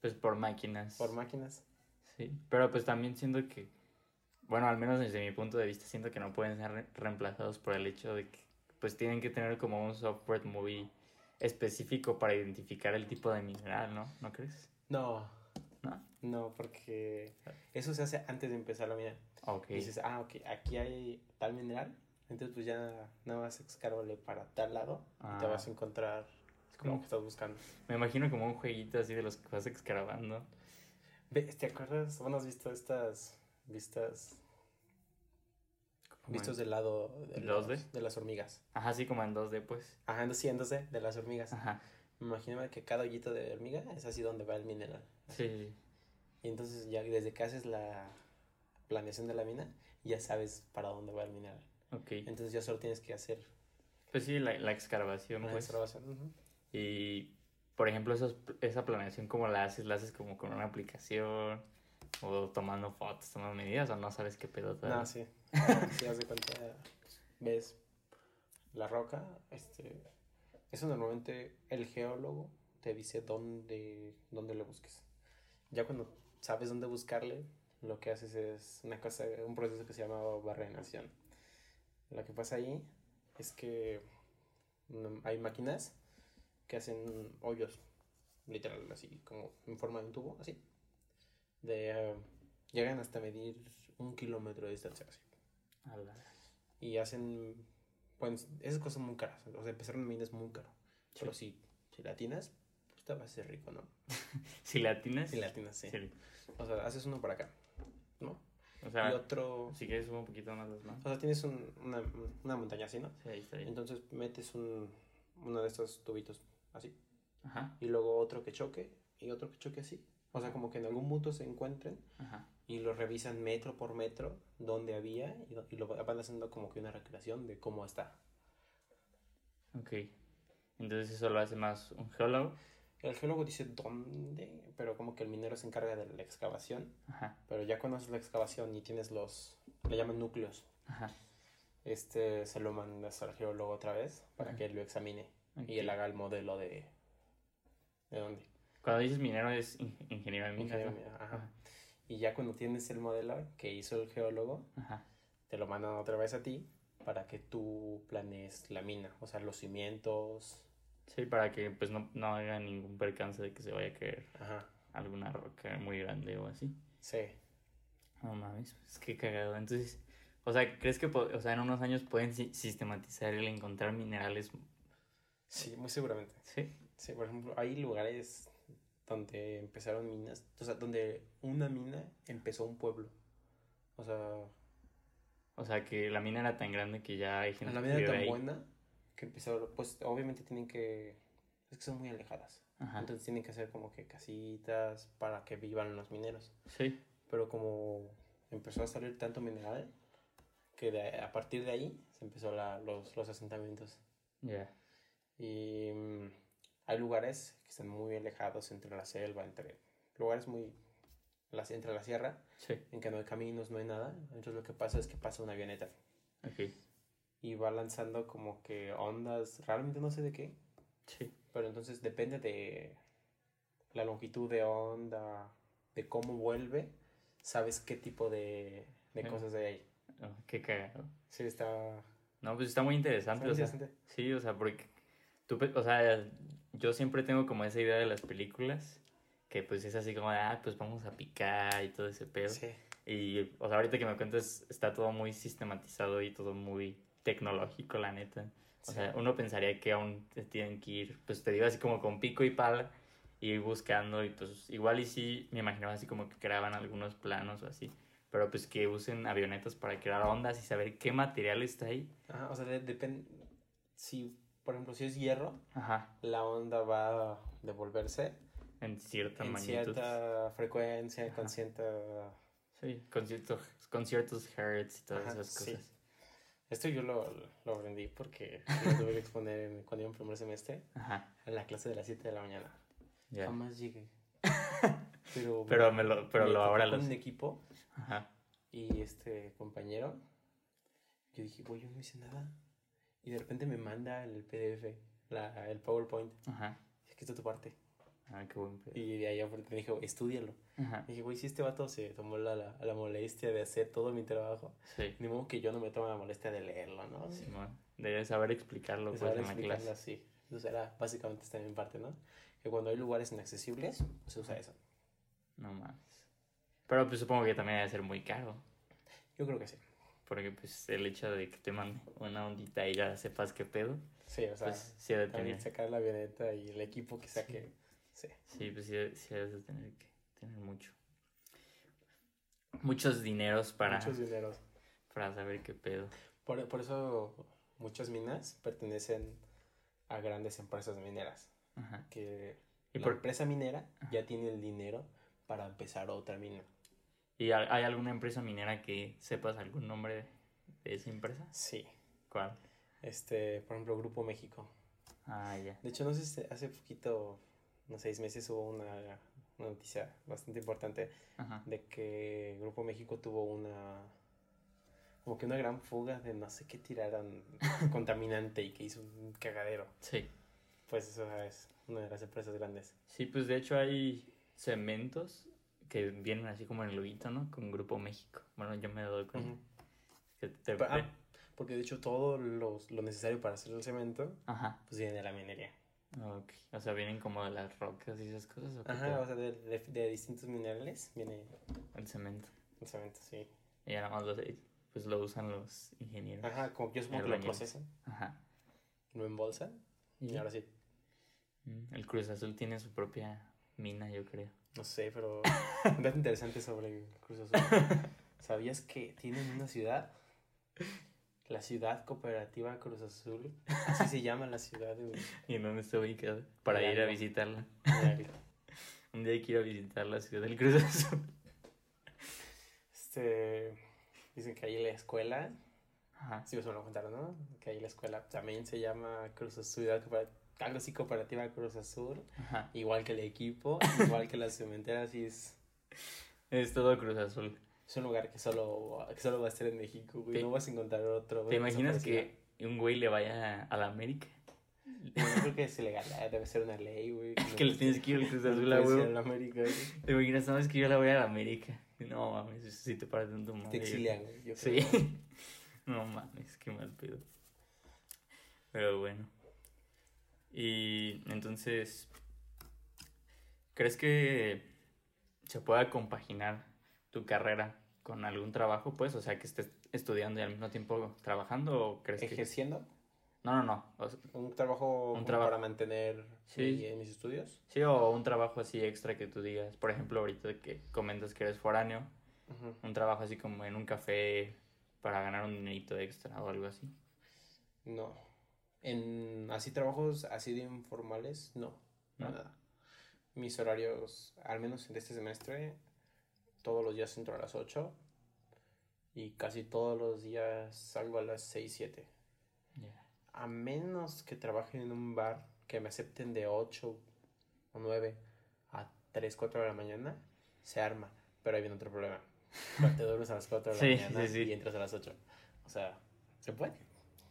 Speaker 1: Pues por máquinas.
Speaker 2: por máquinas.
Speaker 1: Sí, pero pues también siento que, bueno, al menos desde mi punto de vista, siento que no pueden ser re- reemplazados por el hecho de que pues tienen que tener como un software muy específico para identificar el tipo de mineral, ¿no? ¿No crees?
Speaker 2: No,
Speaker 1: ¿No?
Speaker 2: no, porque eso se hace antes de empezar la mina.
Speaker 1: Ok.
Speaker 2: Y dices, ah, ok, aquí hay tal mineral, entonces pues ya nada más excárvale para tal lado y te
Speaker 1: Ah.
Speaker 2: vas a encontrar
Speaker 1: como-
Speaker 2: lo que estás buscando.
Speaker 1: Me imagino como un jueguito así de los que vas excavando.
Speaker 2: ¿Te acuerdas? ¿Bueno has visto estas vistas? Vistos
Speaker 1: en-
Speaker 2: del lado de,
Speaker 1: ¿2D?
Speaker 2: los- de las hormigas.
Speaker 1: Ajá, así como en 2D, pues.
Speaker 2: Ajá, en 200 de las hormigas.
Speaker 1: Ajá.
Speaker 2: Me imagino que cada hoyito de hormiga es así donde va el mineral.
Speaker 1: Sí.
Speaker 2: Y entonces ya desde que haces la planeación de la mina, ya sabes para dónde va el mineral.
Speaker 1: Ok.
Speaker 2: Entonces ya solo tienes que hacer
Speaker 1: Pues sí, la, la excavación,
Speaker 2: una
Speaker 1: pues.
Speaker 2: excavación. Ujú.
Speaker 1: Y, por ejemplo, esos, esa planeación, ¿cómo la haces? ¿La haces como con una aplicación? ¿O tomando fotos, tomando medidas? ¿O no sabes qué pedo?
Speaker 2: No, sí. Si haz de cuenta, ves la roca, este, eso normalmente el geólogo te dice dónde, dónde lo busques. Ya cuando sabes dónde buscarle, lo que haces es una cosa, un proceso que se llama barrenación. Lo que pasa ahí es que mm, hay máquinas que hacen hoyos, literal, así como en forma de un tubo, así. De, eh, llegan hasta medir un kilómetro de distancia, así. Y hacen, pues, esas cosas muy caras. O sea, empezar una mina es muy caro. Pero si, si la atinas, pues te vas a ser rico, ¿no?
Speaker 1: Si la tienes.
Speaker 2: Si la atinas, sí.
Speaker 1: sí.
Speaker 2: O sea, haces uno para acá.
Speaker 1: O sea,
Speaker 2: y otro...
Speaker 1: si quieres un poquito más las manos.
Speaker 2: O sea, tienes un- una, una montaña así, ¿no?
Speaker 1: Sí, ahí está bien.
Speaker 2: Entonces metes un, uno de estos tubitos así.
Speaker 1: Ajá,
Speaker 2: Y luego otro que choque y otro que choque así. O sea, como que en algún punto se encuentren
Speaker 1: ajá.
Speaker 2: y lo revisan metro por metro donde había y lo van haciendo como que una recreación de cómo está.
Speaker 1: Ok. Entonces eso lo hace más un geólogo.
Speaker 2: El geólogo dice dónde, pero como que el minero se encarga de la excavación.
Speaker 1: Ajá,
Speaker 2: Pero ya cuando haces la excavación y tienes los, le llaman núcleos,
Speaker 1: ajá.
Speaker 2: este se lo mandas al geólogo otra vez para
Speaker 1: Ajá.
Speaker 2: que él lo examine y él haga el modelo de, de dónde.
Speaker 1: Cuando dices minero es in- ingeniero de minas.
Speaker 2: Ingeniero minero, ajá. Y ya cuando tienes el modelo que hizo el geólogo,
Speaker 1: Ajá.
Speaker 2: te lo mandan otra vez a ti para que tú planees la mina, o sea, los cimientos,
Speaker 1: Sí, para que pues no, no haga ningún percance de que se vaya a caer
Speaker 2: ajá,
Speaker 1: alguna roca muy grande o así.
Speaker 2: sí.
Speaker 1: No mames, es que cagado. Entonces, o sea, ¿crees que o sea, en unos años pueden si- sistematizar el encontrar minerales?
Speaker 2: Sí, muy seguramente.
Speaker 1: Sí.
Speaker 2: Sí, por ejemplo, hay lugares donde empezaron minas, o sea, donde una mina empezó un pueblo. O sea,
Speaker 1: O sea, que la mina era tan grande que ya hay gente
Speaker 2: la
Speaker 1: que
Speaker 2: mina era tan
Speaker 1: ahí.
Speaker 2: buena que empezaron, pues obviamente tienen que, es que son muy alejadas.
Speaker 1: Ajá.
Speaker 2: Entonces tienen que hacer como que casitas para que vivan los mineros.
Speaker 1: Sí.
Speaker 2: Pero como empezó a salir tanto mineral, que de- a partir de ahí se empezó la, los, los asentamientos.
Speaker 1: Ya.
Speaker 2: Y mm, hay lugares que están muy alejados entre la selva, entre lugares muy las, entre la sierra,
Speaker 1: Sí.
Speaker 2: en que no hay caminos, no hay nada. Entonces lo que pasa es que pasa una avioneta
Speaker 1: Ok.
Speaker 2: Y va lanzando como que ondas, realmente no sé de qué,
Speaker 1: Sí.
Speaker 2: pero entonces depende de la longitud de onda, de cómo vuelve, sabes qué tipo de, de
Speaker 1: Sí.
Speaker 2: cosas hay ahí.
Speaker 1: Oh, qué cagado.
Speaker 2: Sí, está,
Speaker 1: No, pues está muy
Speaker 2: está
Speaker 1: interesante.
Speaker 2: muy
Speaker 1: o sea,
Speaker 2: interesante.
Speaker 1: Sí, o sea, porque tú, o sea, yo siempre tengo como esa idea de las películas, que pues es así como, de, ah, pues vamos a picar y todo ese pedo.
Speaker 2: Sí,
Speaker 1: Y, o sea, ahorita que me cuentas, está todo muy sistematizado y todo muy tecnológico, la neta. O
Speaker 2: sí.
Speaker 1: sea, uno pensaría que aún tienen que ir, pues te digo así como con pico y pala, y ir buscando, y pues igual y sí, me imaginaba así como que graban algunos planos o así, pero pues que usen avionetas para crear ondas y saber qué material está ahí.
Speaker 2: Ajá, o sea, depende, si, por ejemplo, si es hierro,
Speaker 1: Ajá,
Speaker 2: la onda va a devolverse
Speaker 1: en cierta
Speaker 2: en
Speaker 1: magnitud.
Speaker 2: cierta frecuencia, con
Speaker 1: Ajá.
Speaker 2: cierta...
Speaker 1: Sí, con ciertos, con ciertos hertz y todas
Speaker 2: Ajá,
Speaker 1: esas
Speaker 2: sí. Esto yo lo, lo aprendí porque lo tuve que exponer en- cuando iba en primer semestre
Speaker 1: Ajá,
Speaker 2: en la clase de las 7 de la mañana.
Speaker 1: ya.
Speaker 2: Jamás llegué. Pero,
Speaker 1: Pero, me lo, pero
Speaker 2: me
Speaker 1: lo ahora
Speaker 2: con
Speaker 1: los...
Speaker 2: un equipo
Speaker 1: Ajá,
Speaker 2: y este compañero, yo dije, güey, yo no hice nada. Y de repente me manda el PDF, la, el PowerPoint.
Speaker 1: ajá.
Speaker 2: Es que esto es tu parte.
Speaker 1: Ah, qué buen pedo.
Speaker 2: Y de ahí me dijo, estudialo.
Speaker 1: Ajá,
Speaker 2: dije, güey, si este vato se tomó la, la, la molestia de hacer todo mi trabajo,
Speaker 1: sí.
Speaker 2: ni modo que yo no me tome la molestia de leerlo, ¿no?
Speaker 1: Simón. Debes saber explicarlo
Speaker 2: De
Speaker 1: pues
Speaker 2: saber
Speaker 1: en la
Speaker 2: explicarlo
Speaker 1: clase.
Speaker 2: así. Entonces era básicamente esta mi parte, ¿no? Que cuando hay lugares inaccesibles, se usa eso.
Speaker 1: No mames. Pero pues supongo que también debe ser muy caro.
Speaker 2: Yo creo que sí.
Speaker 1: Porque pues el hecho de que te mande una ondita y ya sepas qué pedo,
Speaker 2: Sí, o sea,
Speaker 1: pues sí de
Speaker 2: también
Speaker 1: tener.
Speaker 2: sacar la avioneta y el equipo que saque. Sí.
Speaker 1: Sí, pues sí, sí debes de tener que tener mucho. Muchos dineros para,
Speaker 2: Muchos dineros.
Speaker 1: para saber qué pedo.
Speaker 2: Por, por eso muchas minas pertenecen a grandes empresas mineras.
Speaker 1: Ajá.
Speaker 2: Que
Speaker 1: ¿Y,
Speaker 2: la
Speaker 1: por,
Speaker 2: empresa minera ya tiene el dinero para empezar otra mina.
Speaker 1: ¿Y hay alguna empresa minera que sepas algún nombre de, de esa empresa?
Speaker 2: Sí.
Speaker 1: ¿Cuál?
Speaker 2: Este, por ejemplo, Grupo México.
Speaker 1: Ah, ya.
Speaker 2: De hecho, no sé si hace poquito, unos seis meses, hubo una, una noticia bastante importante
Speaker 1: Ajá.
Speaker 2: de que Grupo México tuvo una como que una gran fuga de no sé qué tiraron contaminante y que hizo un cagadero.
Speaker 1: Sí.
Speaker 2: Pues eso es una de las empresas grandes.
Speaker 1: Sí, pues de hecho hay cementos que vienen así como en el loguito, ¿no? Con Grupo México. Bueno, yo me doy que te-
Speaker 2: Pa- ah, porque de hecho todo los- lo necesario para hacer el cemento
Speaker 1: Ajá.
Speaker 2: pues viene de la minería.
Speaker 1: Ok. O sea, vienen como de las rocas y esas cosas. ¿o qué
Speaker 2: Ajá, o sea, de, de- de distintos minerales viene
Speaker 1: El cemento.
Speaker 2: el cemento, sí.
Speaker 1: Y ya nada más lo, pues lo usan los ingenieros.
Speaker 2: Ajá, como yo supongo que lo procesan,
Speaker 1: Ajá.
Speaker 2: lo embolsan
Speaker 1: Y
Speaker 2: y ahora sí.
Speaker 1: Mm, El Cruz Azul tiene su propia mina, yo creo.
Speaker 2: No sé, pero un dato interesante sobre Cruz Azul. ¿Sabías que tienen una ciudad? La ciudad cooperativa Cruz Azul. Así se llama la ciudad. güey.
Speaker 1: ¿Y en dónde está ubicada? Para ir a visitarla. Un día hay que ir a visitar la ciudad del Cruz Azul.
Speaker 2: Este, dicen que ahí la escuela,
Speaker 1: Ajá.
Speaker 2: sí, eso me lo contaron, ¿no? Que ahí la escuela también se llama Cruz Azul, ciudad cooperativa, algo así cooperativa Cruz Azul.
Speaker 1: Ajá.
Speaker 2: Igual que el equipo, igual que la cementera, así es.
Speaker 1: Es todo Cruz Azul.
Speaker 2: Es un lugar que solo, que solo va a estar en México, güey. No vas a encontrar otro.
Speaker 1: ¿Te imaginas que un güey le vaya a la América?
Speaker 2: Yo creo que es ilegal, ah, debe ser una ley, güey.
Speaker 1: que le tienes que ir al Cruz
Speaker 2: No
Speaker 1: Azul a
Speaker 2: la América, güey.
Speaker 1: Te imaginas, sabes que yo la voy a la América. No mames, eso sí te parece un tu madre.
Speaker 2: Te exilian, güey. yo
Speaker 1: Sí. No mames, qué mal pedo. Pero bueno. Y entonces, ¿crees que se pueda compaginar tu carrera con algún trabajo, pues? O sea, que estés estudiando y al mismo tiempo trabajando, ¿o crees que...?
Speaker 2: Ejerciendo
Speaker 1: No, no, no. O sea,
Speaker 2: un trabajo,
Speaker 1: Un trabajo.
Speaker 2: para mantener
Speaker 1: Sí.
Speaker 2: mi- mis estudios.
Speaker 1: sí, o un trabajo así extra que tú digas. Por ejemplo, ahorita que comentas que eres foráneo,
Speaker 2: Ujú.
Speaker 1: un trabajo así como en un café para ganar un dinerito extra o algo así.
Speaker 2: No. En así trabajos así de informales, no.
Speaker 1: ¿No?
Speaker 2: Nada. Mis horarios, al menos en este semestre, todos los días entro a las 8 y casi todos los días salgo a las 6, 7.
Speaker 1: Ya.
Speaker 2: A menos que trabaje en un bar que me acepten de 8 o 9 a 3, 4 de la mañana, se arma. Pero ahí viene otro problema. Te duermes a las 4 de la
Speaker 1: Sí,
Speaker 2: mañana
Speaker 1: sí, sí.
Speaker 2: y entras a las 8. O sea, ¿se puede?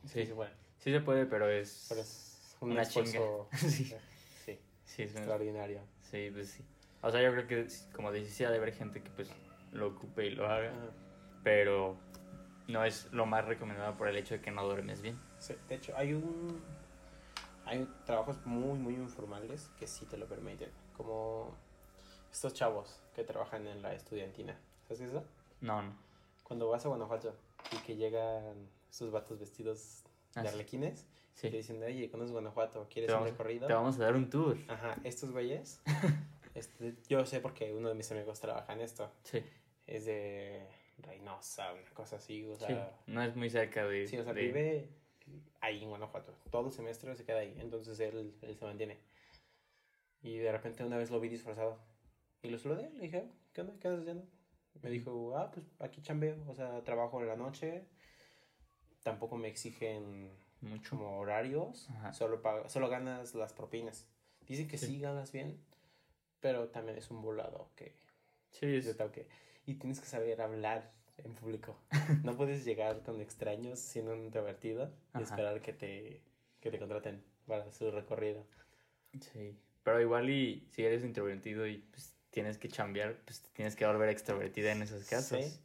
Speaker 1: Sí.
Speaker 2: se puede.
Speaker 1: Sí se puede, pero es...
Speaker 2: Pero es un
Speaker 1: Una
Speaker 2: esfuerzo
Speaker 1: Sí.
Speaker 2: sí,
Speaker 1: es
Speaker 2: extraordinario.
Speaker 1: Sí, pues sí. O sea, yo creo que, como dices, sí ha de haber gente que pues lo ocupe y lo haga,
Speaker 2: Ajá.
Speaker 1: pero no es lo más recomendado por el hecho de que no duermes bien.
Speaker 2: Sí, de hecho, hay un. Hay trabajos muy, muy informales que sí te lo permiten. Como estos chavos que trabajan en la estudiantina. ¿Sabes qué es eso?
Speaker 1: No, no.
Speaker 2: Cuando vas a Guanajuato y que llegan estos vatos vestidos
Speaker 1: Ah,
Speaker 2: de arlequines
Speaker 1: Sí.
Speaker 2: que dicen, oye, ¿conoces Guanajuato? ¿Quieres
Speaker 1: Te
Speaker 2: un recorrido?
Speaker 1: te vamos a dar un tour.
Speaker 2: Ajá, estos güeyes. este, yo sé porque uno de mis amigos trabaja en esto.
Speaker 1: Sí.
Speaker 2: Es de Reynosa, una cosa así. O
Speaker 1: sí.
Speaker 2: sea,
Speaker 1: No es muy cerca de...
Speaker 2: Sí, o sea,
Speaker 1: de-
Speaker 2: vive ahí en Guanajuato. Todo el semestre se queda ahí. Entonces él, él se mantiene. Y de repente una vez lo vi disfrazado. Y lo saludé. Le dije, ¿qué onda? ¿Qué estás haciendo? Me dijo, ah, pues aquí chambeo. O sea, trabajo en la noche. Tampoco me exigen
Speaker 1: Mucho.
Speaker 2: como horarios.
Speaker 1: Ajá.
Speaker 2: Solo, solo ganas las propinas. Dicen que
Speaker 1: Sí.
Speaker 2: sí. ganas bien. Pero también es un volado que
Speaker 1: Sí, es...
Speaker 2: que... Y tienes que saber hablar en público. No puedes llegar con extraños siendo un introvertido y
Speaker 1: Ajá.
Speaker 2: esperar que te, que te contraten para su recorrido.
Speaker 1: Sí. Pero igual y si eres introvertido y pues tienes que chambear, pues tienes que volver extrovertida en esos casos.
Speaker 2: Sí.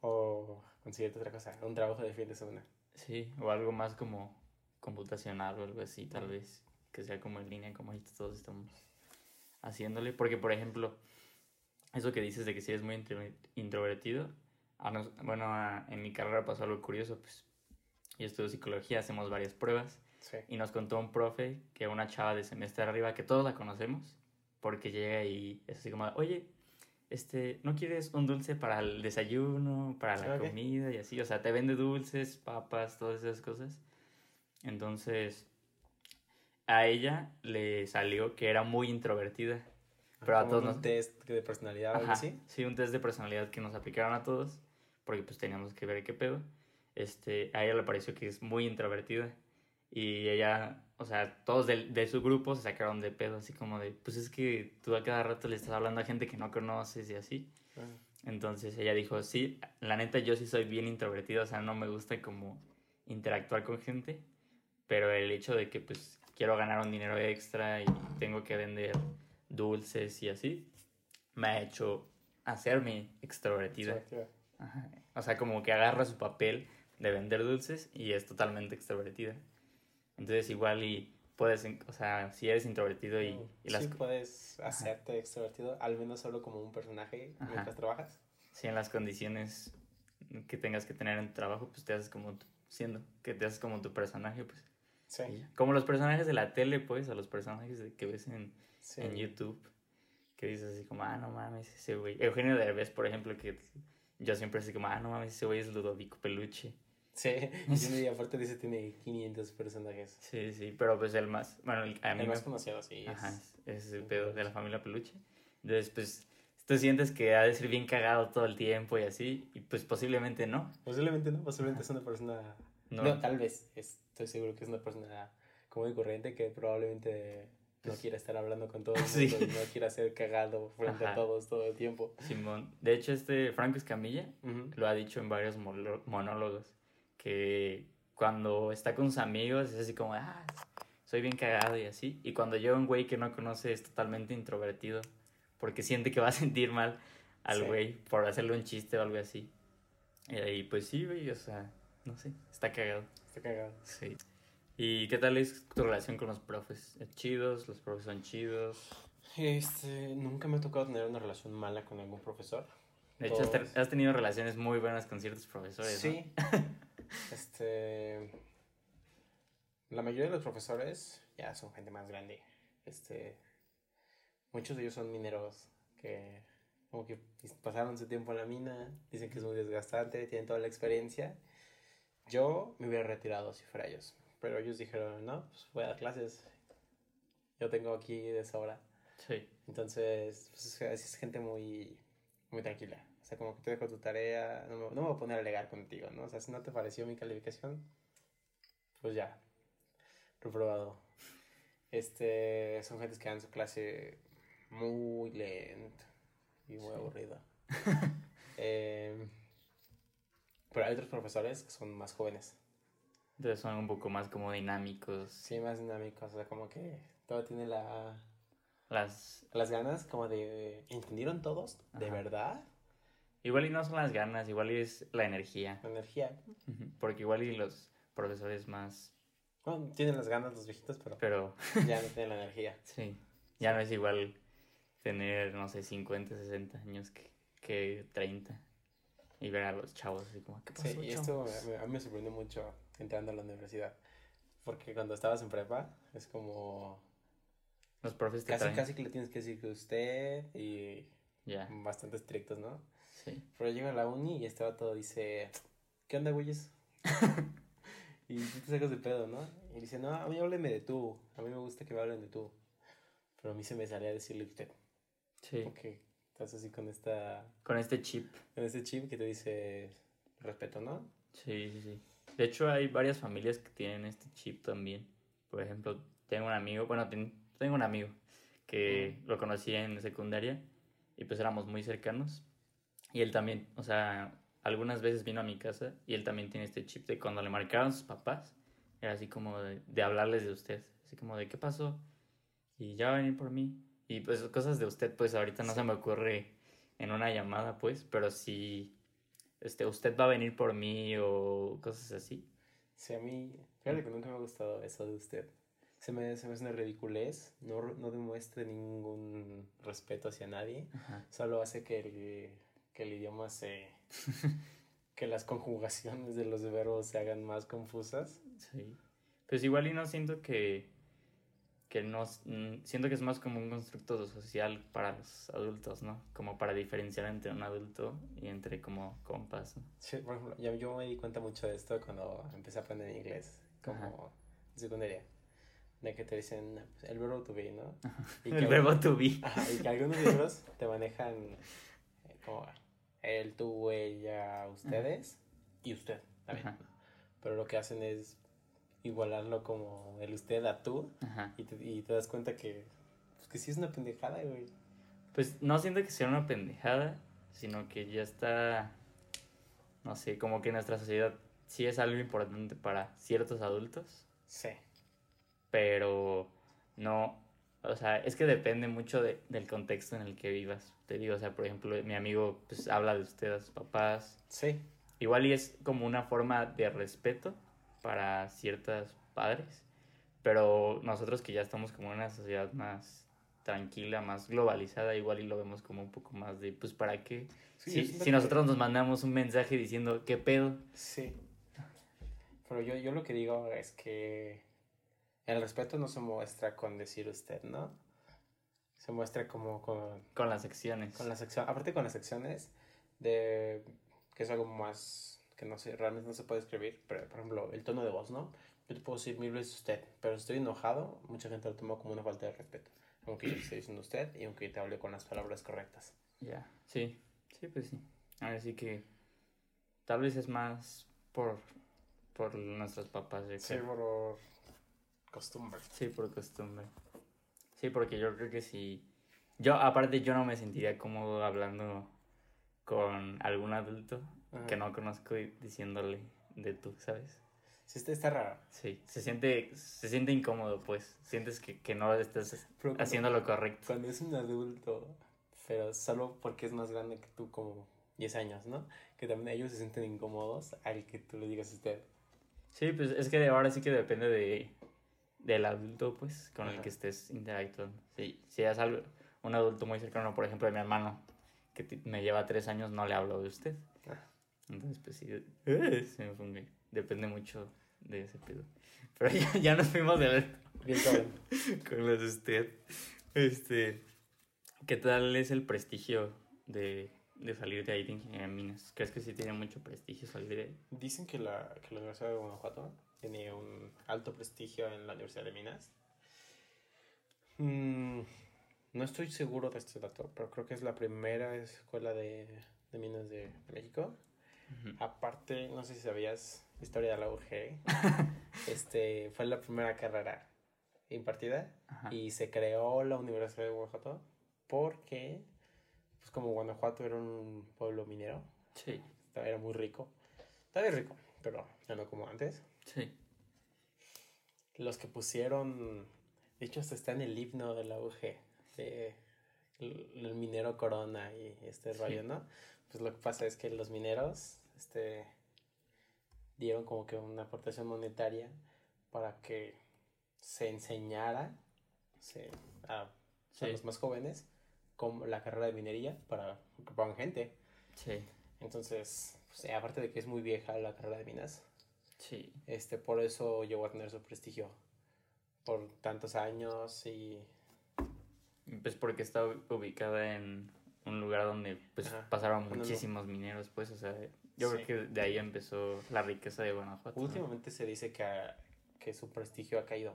Speaker 2: O conseguirte otra cosa, un trabajo de fin de semana.
Speaker 1: Sí, o algo más como computacional o algo así, tal vez, que sea como en línea, como ahorita todos estamos haciéndole. Porque, por ejemplo, eso que dices de que si eres muy intro- introvertido, a nos- bueno, a- en mi carrera pasó algo curioso, pues yo estudio psicología, hacemos varias pruebas
Speaker 2: Sí.
Speaker 1: y nos contó un profe que una chava de semestre arriba, que todos la conocemos, porque llega y es así como, oye, este, ¿no quieres un dulce para el desayuno, para la comida y así? O sea, te vende dulces, papas, todas esas cosas. Entonces, a ella le salió que era muy introvertida. Pero a todos
Speaker 2: un
Speaker 1: nos-
Speaker 2: test de personalidad o algo
Speaker 1: Ajá,
Speaker 2: así.
Speaker 1: sí, un test de personalidad que nos aplicaron a todos, porque pues teníamos que ver qué pedo. Este, a ella le pareció que es muy introvertida y ella, o sea, todos de, de su grupo se sacaron de pedo, así como de, pues es que tú a cada rato le estás hablando a gente que no conoces y así.
Speaker 2: Ah,
Speaker 1: Entonces ella dijo, sí, la neta yo sí soy bien introvertida, o sea, no me gusta como interactuar con gente, pero el hecho de que pues quiero ganar un dinero extra y tengo que vender dulces y así, me ha hecho hacerme extrovertida. Ajá. O sea, como que agarra su papel de vender dulces y es totalmente extrovertida. Entonces igual y puedes, o sea, si eres introvertido y, y las,
Speaker 2: Sí puedes hacerte extrovertido, al menos solo como un personaje
Speaker 1: Ajá.
Speaker 2: mientras trabajas.
Speaker 1: si en las condiciones que tengas que tener en tu trabajo, pues te haces como tu- siendo, que te haces como tu personaje, pues.
Speaker 2: Sí.
Speaker 1: Como los personajes de la tele, pues, o los personajes que ves en,
Speaker 2: sí.
Speaker 1: en YouTube, que dices así como, ah, no mames, ese güey. Eugenio Derbez, por ejemplo, que yo siempre así como, ah, no mames, ese güey es Ludovico Peluche.
Speaker 2: Sí, y aparte dice tiene 500 personajes.
Speaker 1: Sí, sí, pero pues el más, bueno, el- a mí
Speaker 2: El
Speaker 1: me-
Speaker 2: más conocido, sí.
Speaker 1: Ajá,
Speaker 2: es-
Speaker 1: es, es el pedo de la familia Peluche. Entonces, pues, tú sientes que ha de ser bien cagado todo el tiempo y así, y pues posiblemente no.
Speaker 2: Posiblemente no, posiblemente es una persona...
Speaker 1: No.
Speaker 2: No, tal vez, estoy seguro que es una persona común y corriente que probablemente no quiera estar hablando con todo el
Speaker 1: Sí.
Speaker 2: no quiera ser cagado frente
Speaker 1: Ajá.
Speaker 2: a todos todo el tiempo.
Speaker 1: Simón. De hecho, este Franco Escamilla
Speaker 2: Ujú.
Speaker 1: lo ha dicho en varios monólogos, que cuando está con sus amigos es así como, ah, soy bien cagado y así. Y cuando llega un güey que no conoce es totalmente introvertido porque siente que va a sentir mal al
Speaker 2: Sí.
Speaker 1: güey por hacerle un chiste o algo así. Y ahí, pues sí, güey, o sea, no sé, está cagado.
Speaker 2: Está cagado.
Speaker 1: Sí. ¿Y qué tal es tu relación con los profes? ¿Es chidos? ¿Los profes son chidos?
Speaker 2: Este, nunca me ha tocado tener una relación mala con algún profesor.
Speaker 1: De hecho, has, te-
Speaker 2: Todos.
Speaker 1: has tenido relaciones muy buenas con ciertos profesores, ¿no?
Speaker 2: Sí. este. La mayoría de los profesores ya son gente más grande. Este. Muchos de ellos son mineros que como que pasaron su tiempo en la mina, dicen que es muy desgastante, tienen toda la experiencia. Yo me hubiera retirado si fuera ellos, pero ellos dijeron, no, pues voy a dar clases. Yo tengo aquí de sobra.
Speaker 1: Sí.
Speaker 2: Entonces, pues, es, gente muy, muy tranquila. O sea, como que te dejo tu tarea, no me, no me voy a poner a alegar contigo, ¿no? O sea, si no te pareció mi calificación, pues ya, reprobado. Este, son gentes que dan su clase muy lento y muy
Speaker 1: Sí.
Speaker 2: aburrido. Em, pero hay otros profesores que son más jóvenes,
Speaker 1: Entonces son un poco más como dinámicos.
Speaker 2: sí, más dinámicos, o sea, como que todo tiene la,
Speaker 1: Las...
Speaker 2: las ganas como de, ¿entendieron todos? ¿De
Speaker 1: Ajá.
Speaker 2: verdad?
Speaker 1: Igual y no son las ganas, igual y es la energía.
Speaker 2: La energía.
Speaker 1: Porque igual y los profesores más...
Speaker 2: Bueno, tienen las ganas los viejitos, pero
Speaker 1: Pero
Speaker 2: ya no tienen la energía.
Speaker 1: sí, ya no es igual tener, no sé, 50, 60 años que, que 30. Y ver a los chavos así como, ¿qué pasó,
Speaker 2: Sí, y esto
Speaker 1: chavos?".
Speaker 2: me- a mí me sorprendió mucho entrando a la universidad. Porque cuando estabas en prepa, es como.
Speaker 1: Los profes te
Speaker 2: Casi,
Speaker 1: traen...
Speaker 2: casi que le tienes que decir que usted y
Speaker 1: Ya,
Speaker 2: bastante estrictos, ¿no?
Speaker 1: sí.
Speaker 2: Pero llega a la uni y este vato dice: ¿Qué onda, güeyes? y te sacas de pedo, ¿no? Y dice: No, a mí háblenme de tú. A mí me gusta que me hablen de tú. Pero a mí se me salía decirle usted.
Speaker 1: Sí.
Speaker 2: Porque estás así con esta.
Speaker 1: Con este chip.
Speaker 2: Con este chip que te dice respeto, ¿no?
Speaker 1: Sí, sí, sí. De hecho, hay varias familias que tienen este chip también. Por ejemplo, tengo un amigo, bueno, ten- tengo un amigo que lo conocí en secundaria y pues éramos muy cercanos. Y él también, o sea, algunas veces vino a mi casa y él también tiene este chip de cuando le marcaron sus papás, era así como de, de hablarles de usted, así como de qué pasó y ya va a venir por mí. Y pues cosas de usted, pues ahorita no se me ocurre en una llamada, pues, pero sí este, usted va a venir por mí o cosas así.
Speaker 2: Sí, a mí, fíjate que nunca me ha gustado eso de usted. Se me, se me hace una ridiculez, no, no demuestre ningún respeto hacia nadie,
Speaker 1: Ajá.
Speaker 2: solo hace que el, que el idioma se... que las conjugaciones de los verbos se hagan más confusas.
Speaker 1: Sí. Pues igual y no siento que, que no, mm, siento que es más como un constructo social para los adultos, ¿no? Como para diferenciar entre un adulto y entre como compas, ¿no?
Speaker 2: Sí, por ejemplo, ya- yo me di cuenta mucho de esto cuando empecé a aprender inglés, como
Speaker 1: Ajá.
Speaker 2: en secundaria, de que te dicen el verbo to be, ¿no? Y
Speaker 1: El
Speaker 2: que-
Speaker 1: verbo to be.
Speaker 2: Ajá, y que algunos libros te manejan eh, como él, tú, ella, ustedes y usted también.
Speaker 1: Ajá.
Speaker 2: Pero lo que hacen es igualarlo como el usted a tú
Speaker 1: Ajá.
Speaker 2: y te, y te das cuenta que, pues, que sí es una pendejada, güey.
Speaker 1: Pues no siento que sea una pendejada, sino que ya está, no sé, como que nuestra sociedad sí es algo importante para ciertos adultos,
Speaker 2: Sí.
Speaker 1: pero no, o sea, es que depende mucho de- del contexto en el que vivas. Te digo, o sea, por ejemplo, mi amigo pues habla de usted a sus papás,
Speaker 2: Sí.
Speaker 1: igual y es como una forma de respeto para ciertos padres, pero nosotros que ya estamos como en una sociedad más tranquila, más globalizada, igual y lo vemos como un poco más de, pues, ¿para qué?
Speaker 2: Sí,
Speaker 1: si, si nosotros nos mandamos un mensaje diciendo, ¿qué pedo?
Speaker 2: Sí. Pero yo, yo lo que digo es que el respeto no se muestra con decir usted, ¿no? Se muestra como con,
Speaker 1: Con las secciones.
Speaker 2: con la sección, aparte con las secciones de que es algo más que no sé, realmente no se puede escribir, pero por ejemplo, el tono de voz, ¿no? Yo te puedo decir mil veces usted, pero si estoy enojado, mucha gente lo toma como una falta de respeto. Aunque yo te esté diciendo usted y aunque te hable con las palabras correctas.
Speaker 1: Ya, sí, sí, pues sí. Así que tal vez es más por, por nuestros papás, yo
Speaker 2: Sí,
Speaker 1: creo.
Speaker 2: por costumbre.
Speaker 1: Sí, por costumbre. Sí, porque yo creo que sí. Yo, aparte, yo no me sentiría cómodo hablando con algún adulto
Speaker 2: Ajá.
Speaker 1: que no conozco diciéndole de tú, ¿sabes?
Speaker 2: Sí, está, está raro.
Speaker 1: Sí, se siente, se siente incómodo, pues. Sientes que, que no estás
Speaker 2: Pero cuando-
Speaker 1: haciendo lo correcto.
Speaker 2: Cuando es un adulto, pero solo porque es más grande que tú, como 10 años, ¿no? Que también ellos se sienten incómodos al que tú le digas a usted.
Speaker 1: Sí, pues es que ahora sí que depende de del adulto, pues, con el
Speaker 2: Ajá.
Speaker 1: que estés interactuando. Sí, si es algo, un adulto muy cercano, por ejemplo, de mi hermano, que me lleva tres años, no le hablo de usted. Entonces, pues sí, eh, se me fue un- Depende mucho de ese pedo. Pero ya, ya nos fuimos de ver con los de usted. Este, ¿qué tal es el prestigio de, de salir de ahí de ingeniería en minas? ¿Crees que sí tiene mucho prestigio salir de ahí?
Speaker 2: Dicen que la, que la Universidad de Guanajuato tiene un alto prestigio en la Universidad de Minas. Mm, no estoy seguro de este dato, pero creo que es la primera escuela de, de minas de México. Aparte, no sé si sabías, historia de la UG, este, fue la primera carrera impartida
Speaker 1: Ajá.
Speaker 2: y se creó la Universidad de Guanajuato porque, pues como Guanajuato era un pueblo minero,
Speaker 1: Sí,
Speaker 2: era muy rico, todavía rico, pero ya no como antes.
Speaker 1: sí.
Speaker 2: Los que pusieron, de hecho hasta está en el himno de la UG, de el, el minero Corona y este
Speaker 1: Sí.
Speaker 2: rollo, ¿no? Pues lo que pasa es que los mineros, este, dieron como que una aportación monetaria para que se enseñara se- a, los más jóvenes como la carrera de minería para que gente.
Speaker 1: Sí,
Speaker 2: Entonces, pues, eh, aparte de que es muy vieja la carrera de minas,
Speaker 1: sí.
Speaker 2: este, por eso llegó a tener su prestigio por tantos años y
Speaker 1: Pues porque está ubicada en un lugar donde pues
Speaker 2: Ajá.
Speaker 1: pasaron muchísimos mineros, pues, o sea, yo
Speaker 2: Sí.
Speaker 1: creo que de ahí empezó la riqueza de Guanajuato. ¿no?
Speaker 2: últimamente se dice que, ha- que su prestigio ha caído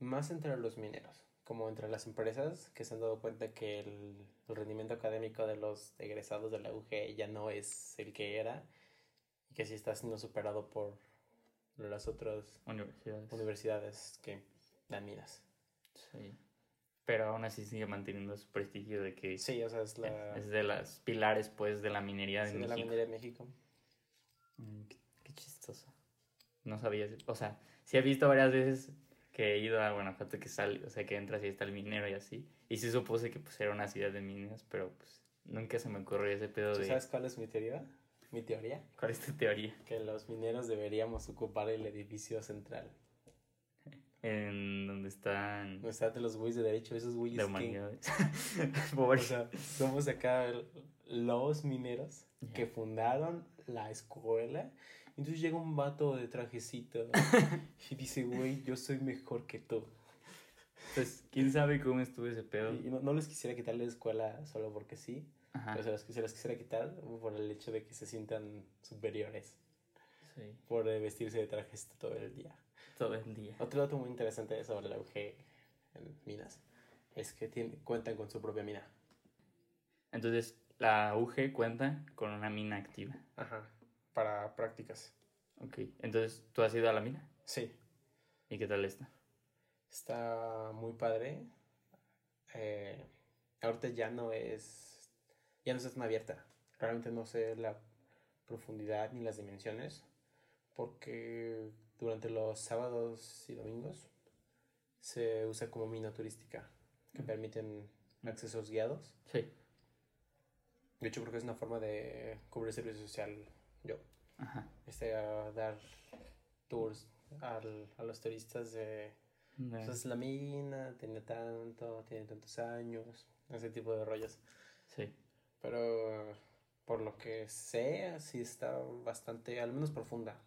Speaker 2: más entre los mineros como entre las empresas que se han dado cuenta que el, el rendimiento académico de los egresados de la UG ya no es el que era y que sí está siendo superado por las otras
Speaker 1: Universidades.
Speaker 2: universidades que dan minas.
Speaker 1: Sí. Pero aún así sigue manteniendo su prestigio de que
Speaker 2: Sí, o sea, es la,
Speaker 1: es de las pilares, pues, de la minería de
Speaker 2: sí, de la
Speaker 1: México.
Speaker 2: minería de México.
Speaker 1: Mm, qué, qué chistoso. No sabía. O sea, sí he visto varias veces que he ido a Guanajuato que sale, o sea, que entras y está el minero y así. Y sí supuse que pues era una ciudad de minas, pero pues nunca se me ocurrió ese pedo
Speaker 2: ¿Tú
Speaker 1: de...
Speaker 2: sabes cuál es mi teoría? Mi teoría.
Speaker 1: ¿Cuál es tu teoría?
Speaker 2: Que los mineros deberíamos ocupar el edificio central.
Speaker 1: En donde están
Speaker 2: No está de los güeyes de derecho, esos güeyes
Speaker 1: de
Speaker 2: que...
Speaker 1: humanidades.
Speaker 2: O
Speaker 1: Pobre.
Speaker 2: sea, somos acá los mineros que fundaron la escuela. Entonces llega un vato de trajecito y dice, güey, yo soy mejor que tú.
Speaker 1: Pues, quién sabe cómo estuvo ese pedo.
Speaker 2: Y no, no les quisiera quitar la escuela solo porque sí,
Speaker 1: Ajá.
Speaker 2: pero se las, se las quisiera quitar por el hecho de que se sientan superiores
Speaker 1: Sí.
Speaker 2: por eh, vestirse de trajes todo el día.
Speaker 1: Todo el día.
Speaker 2: Otro dato muy interesante sobre la UG en minas es que tiene- cuentan con su propia mina.
Speaker 1: Entonces, la UG cuenta con una mina activa.
Speaker 2: Ajá. Para prácticas.
Speaker 1: Ok. Entonces, ¿tú has ido a la mina?
Speaker 2: Sí.
Speaker 1: ¿Y qué tal está?
Speaker 2: Está muy padre. Eh, ahorita ya no es. Ya no está tan abierta. Realmente no sé la profundidad ni las dimensiones. Porque durante los sábados y domingos se usa como mina turística. Que
Speaker 1: Mm.
Speaker 2: permiten accesos guiados.
Speaker 1: Sí.
Speaker 2: De hecho, creo que es una forma de cubrir servicio social. Yo.
Speaker 1: Ajá.
Speaker 2: Este, a dar tours al- a los turistas de.
Speaker 1: No.
Speaker 2: Pues la mina, tiene tanto, tiene tantos años, ese tipo de rollos.
Speaker 1: Sí.
Speaker 2: Pero por lo que sé, sí está bastante, al menos profunda.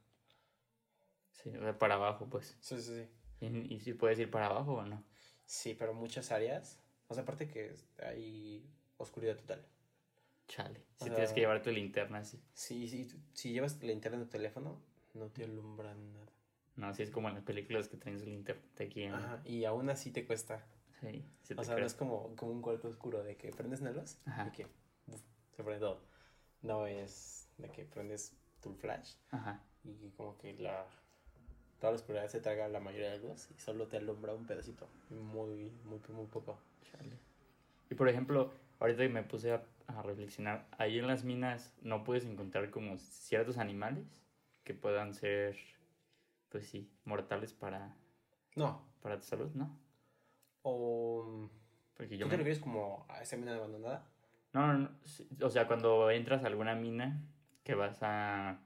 Speaker 1: Sí, o sea, para abajo, pues.
Speaker 2: Sí, sí, sí.
Speaker 1: ¿Y, y si puedes ir para abajo o no?
Speaker 2: Sí, pero muchas áreas. O sea, aparte que hay oscuridad total.
Speaker 1: Chale. Si tienes que llevar tu linterna así.
Speaker 2: Sí, sí, si llevas la linterna en tu teléfono, no te alumbra nada.
Speaker 1: No, así es como en las películas que traen su linterna aquí en...
Speaker 2: Ajá, y aún así te cuesta.
Speaker 1: Sí, se te
Speaker 2: O sea, no es como, como un cuarto oscuro de que prendes una luz
Speaker 1: Ajá.
Speaker 2: y que uf, se prende todo. No es de que prendes tu flash
Speaker 1: Ajá.
Speaker 2: y como que la toda la oscuridad se traga la mayoría de la luz y solo te alumbra un pedacito. Muy, muy, muy poco.
Speaker 1: Chale. Y por ejemplo, ahorita que me puse a, a reflexionar, ahí en las minas no puedes encontrar como ciertos animales que puedan ser pues sí, mortales para,
Speaker 2: No.
Speaker 1: para tu salud, ¿no?
Speaker 2: O.
Speaker 1: Porque
Speaker 2: ¿Tú
Speaker 1: yo
Speaker 2: te
Speaker 1: me...
Speaker 2: refieres como a esa mina abandonada?
Speaker 1: No, no, no, o sea, cuando entras a alguna mina que vas a,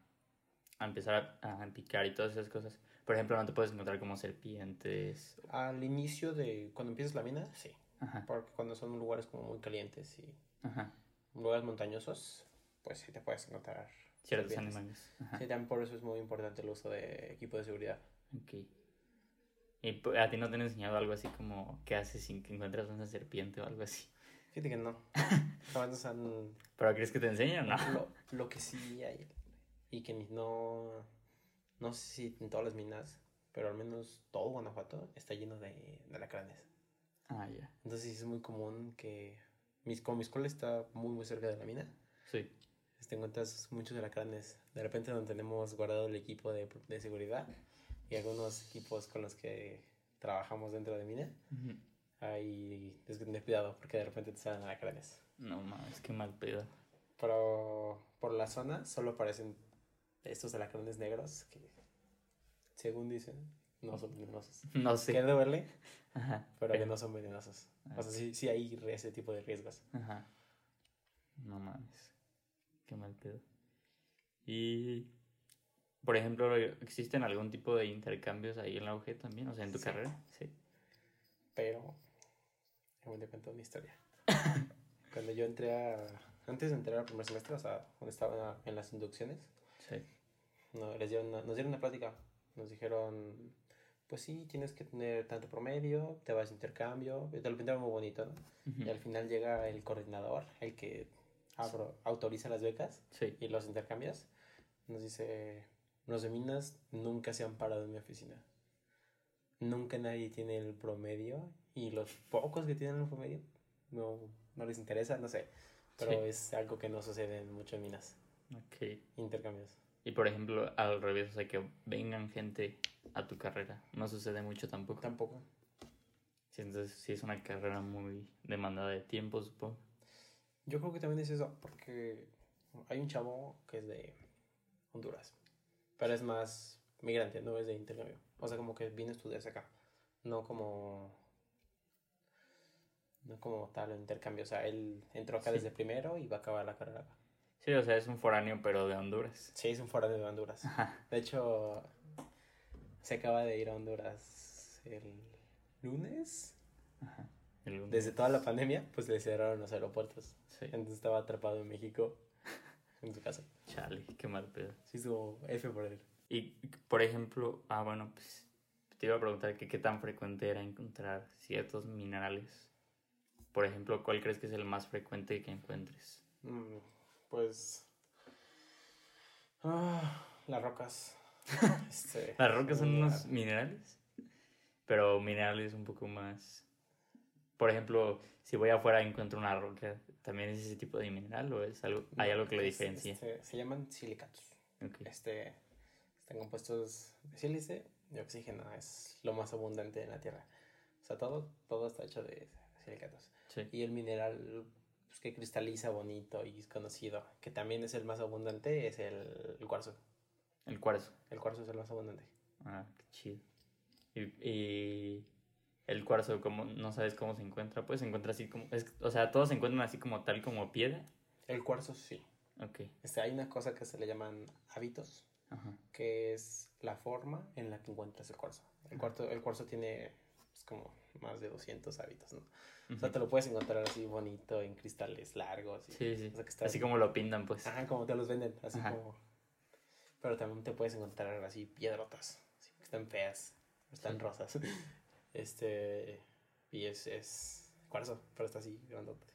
Speaker 1: a empezar a, a picar y todas esas cosas, por ejemplo, no te puedes encontrar como serpientes.
Speaker 2: Al inicio de. Cuando empiezas la mina, sí.
Speaker 1: Ajá,
Speaker 2: Porque cuando son lugares como muy calientes y
Speaker 1: ajá.
Speaker 2: lugares montañosos, pues sí te puedes encontrar.
Speaker 1: Ciertos
Speaker 2: serpientes.
Speaker 1: animales. Ajá.
Speaker 2: Sí, también por eso es muy importante el uso de equipo de seguridad.
Speaker 1: Ok. ¿Y a ti no te han enseñado algo así como qué haces sin que encuentres una serpiente o algo así?
Speaker 2: Fíjate que no. Jamás han
Speaker 1: ¿Pero crees que te enseñan o no?
Speaker 2: Lo, lo que sí hay, y que no, no sé si en todas las minas, pero al menos todo Guanajuato está lleno de, de alacranes.
Speaker 1: Ah, ya.
Speaker 2: Entonces sí es muy común que, mis, como mi escuela está muy muy cerca de la mina,
Speaker 1: Sí.
Speaker 2: te encuentras muchos alacranes. De repente donde tenemos guardado el equipo de, de seguridad y algunos equipos con los que trabajamos dentro de mina,
Speaker 1: Ujú.
Speaker 2: hay es que tener cuidado porque de repente te salen alacranes.
Speaker 1: No mames, qué mal pedo.
Speaker 2: Pero por la zona solo aparecen estos alacranes negros que, según dicen, no son venenosos.
Speaker 1: No sé.
Speaker 2: Que duele,
Speaker 1: Ajá.
Speaker 2: pero que no son venenosos. O sea, sí, sí hay ese tipo de riesgos.
Speaker 1: Ajá. No mames. Qué mal pedo. Y, por ejemplo, ¿existen algún tipo de intercambios ahí en la UG también? O sea, en tu
Speaker 2: Sí.
Speaker 1: carrera. Sí.
Speaker 2: Pero, déjame te cuento una historia. Cuando yo entré a... Antes de entrar al primer semestre, o sea, cuando estaba en las inducciones,
Speaker 1: Sí.
Speaker 2: No, les dieron una- nos dieron una plática. Nos dijeron, pues sí, tienes que tener tanto promedio, te vas a intercambio. Te lo pintaron muy bonito, ¿no?
Speaker 1: Ujú.
Speaker 2: Y al final llega el coordinador, el que abro- autoriza las becas
Speaker 1: Sí.
Speaker 2: y los intercambios. Nos dice, los de minas nunca se han parado en mi oficina. Nunca nadie tiene el promedio y los pocos que tienen el promedio no, no les interesa, no sé. Pero
Speaker 1: Sí.
Speaker 2: es algo que no sucede en mucho en minas,
Speaker 1: Ok.
Speaker 2: intercambios.
Speaker 1: Y, por ejemplo, al revés, o sea, que vengan gente a tu carrera. No sucede mucho tampoco.
Speaker 2: Tampoco.
Speaker 1: Sí, entonces, sí es una carrera muy demandada de tiempo, supongo.
Speaker 2: Yo creo que también es eso, porque hay un chavo que es de Honduras, pero es más migrante, no es de intercambio. O sea, como que viene a estudiarse acá, no como no como tal intercambio. O sea, él entró acá
Speaker 1: Sí.
Speaker 2: desde primero y va a acabar la carrera acá.
Speaker 1: Sí, o sea, es un foráneo, pero de Honduras.
Speaker 2: Sí, es un foráneo de Honduras.
Speaker 1: Ajá.
Speaker 2: De hecho, se acaba de ir a Honduras el lunes.
Speaker 1: Ajá. El lunes.
Speaker 2: Desde toda la pandemia, pues le cerraron los aeropuertos.
Speaker 1: Sí.
Speaker 2: Entonces estaba atrapado en México, en su casa.
Speaker 1: Chale, qué mal pedo.
Speaker 2: Sí, estuvo F por él.
Speaker 1: Y, por ejemplo, ah, bueno, pues te iba a preguntar que qué tan frecuente era encontrar ciertos minerales. Por ejemplo, ¿cuál crees que es el más frecuente que encuentres?
Speaker 2: Mm, pues. ah, las rocas. Este,
Speaker 1: Las rocas son unos minerales, pero minerales un poco más... Por ejemplo, si voy afuera y encuentro una roca, ¿también es ese tipo de mineral o es algo, hay algo que lo diferencie?
Speaker 2: este, se llaman silicatos. Este, están compuestos de sílice y oxígeno. Es lo más abundante en la Tierra. O sea, todo, todo está hecho de silicatos.
Speaker 1: Sí.
Speaker 2: Y el mineral pues, que cristaliza bonito y es conocido, que también es el más abundante, es el, el cuarzo.
Speaker 1: El cuarzo.
Speaker 2: El cuarzo es el más abundante.
Speaker 1: Ah, qué chido. Y, y el cuarzo, como no sabes cómo se encuentra, pues se encuentra así como, es, o sea, todos se encuentran así como tal como piedra.
Speaker 2: El cuarzo sí.
Speaker 1: Ok.
Speaker 2: Este, hay una cosa que se le llaman hábitos,
Speaker 1: Ajá.
Speaker 2: que es la forma en la que encuentras el cuarzo. El cuarzo, el cuarzo tiene pues, como más de 200 hábitos, ¿no? O sea, te lo puedes encontrar así bonito en cristales largos. y-
Speaker 1: Sí, sí.
Speaker 2: o sea, que está-
Speaker 1: Así como lo pintan, pues.
Speaker 2: Ajá, como te los venden, así
Speaker 1: Ajá.
Speaker 2: como... Pero también te puedes encontrar así piedrotas, así que están feas, están
Speaker 1: Sí.
Speaker 2: rosas. Este... Y es, es cuarzo, pero está así grandote.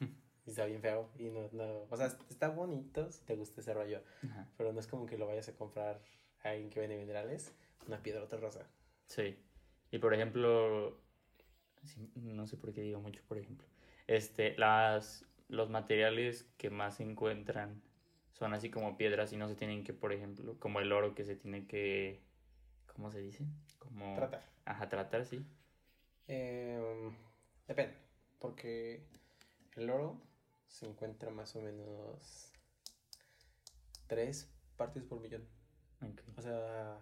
Speaker 2: Y está bien feo. Y no, no... O sea, está bonito si te gusta ese rollo.
Speaker 1: Ajá.
Speaker 2: Pero no es como que lo vayas a comprar a alguien que vende minerales, una piedrota rosa.
Speaker 1: Sí. Y por ejemplo, no sé por qué digo mucho, por ejemplo. Este, las, los materiales que más se encuentran son así como piedras y no se tienen que, por ejemplo, como el oro que se tiene que, ¿cómo se dice? Como...
Speaker 2: Tratar.
Speaker 1: Ajá, tratar, sí.
Speaker 2: Em, depende, porque el oro se encuentra más o menos tres partes por millón.
Speaker 1: Ok.
Speaker 2: O sea,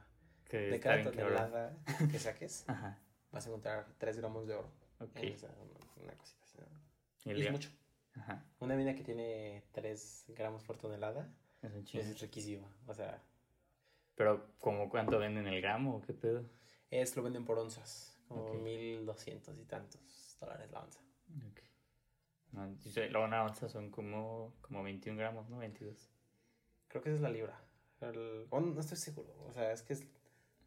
Speaker 1: Que
Speaker 2: de cada tonelada que saques,
Speaker 1: Ajá.
Speaker 2: vas a encontrar 3 gramos de oro.
Speaker 1: Ok.
Speaker 2: En esa- una, una cosita así, ¿no?
Speaker 1: Y
Speaker 2: es mucho.
Speaker 1: Ajá.
Speaker 2: Una mina que tiene 3 gramos por tonelada
Speaker 1: Es un
Speaker 2: es riquísima. O sea,
Speaker 1: Pero, ¿como cuánto venden el gramo o qué pedo?
Speaker 2: es lo venden por onzas. Como
Speaker 1: Ok.
Speaker 2: 1200 y tantos dólares la onza.
Speaker 1: Ok. No, la una onza son como, como 21 gramos, ¿no? 22.
Speaker 2: Creo que esa es la libra. El- no estoy seguro. O sea, es que es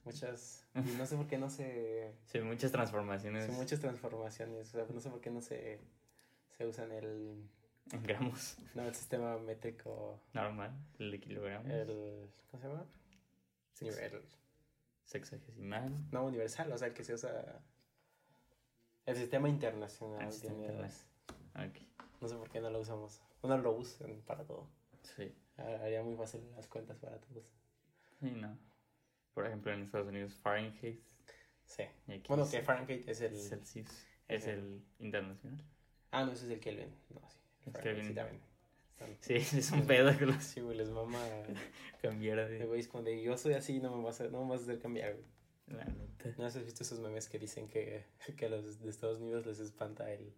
Speaker 2: muchas. Y no sé por qué no se.
Speaker 1: Sí, muchas transformaciones
Speaker 2: Son muchas transformaciones. O sea, no sé por qué no se. Se usan el.
Speaker 1: en gramos.
Speaker 2: No, el sistema métrico.
Speaker 1: Normal, el de kilogramos.
Speaker 2: El. ¿Cómo se llama?
Speaker 1: Sex-
Speaker 2: El,
Speaker 1: Sexagesimal.
Speaker 2: no universal, o sea, el que se usa. El sistema internacional.
Speaker 1: El sistema
Speaker 2: tiene-
Speaker 1: internacional. Ok.
Speaker 2: No sé por qué no lo usamos. No lo usan para todo.
Speaker 1: Sí.
Speaker 2: Haría muy fácil las cuentas para todos.
Speaker 1: Sí, no. Por ejemplo, en Estados Unidos, Fahrenheit.
Speaker 2: Sí. Bueno,
Speaker 1: es
Speaker 2: que Fahrenheit es el.
Speaker 1: Celsius. Es el internacional.
Speaker 2: Ah, no, ese es el Kelvin. No, sí.
Speaker 1: El Kelvin.
Speaker 2: Sí, también.
Speaker 1: Sí, es un pedo que los
Speaker 2: Sí, güey, les mama.
Speaker 1: cambiara
Speaker 2: De
Speaker 1: de
Speaker 2: güeyes como de yo soy así, no me vas a, no me vas a hacer cambiar, güey.
Speaker 1: la neta.
Speaker 2: ¿No has visto esos memes que dicen que, que a los de Estados Unidos les espanta el.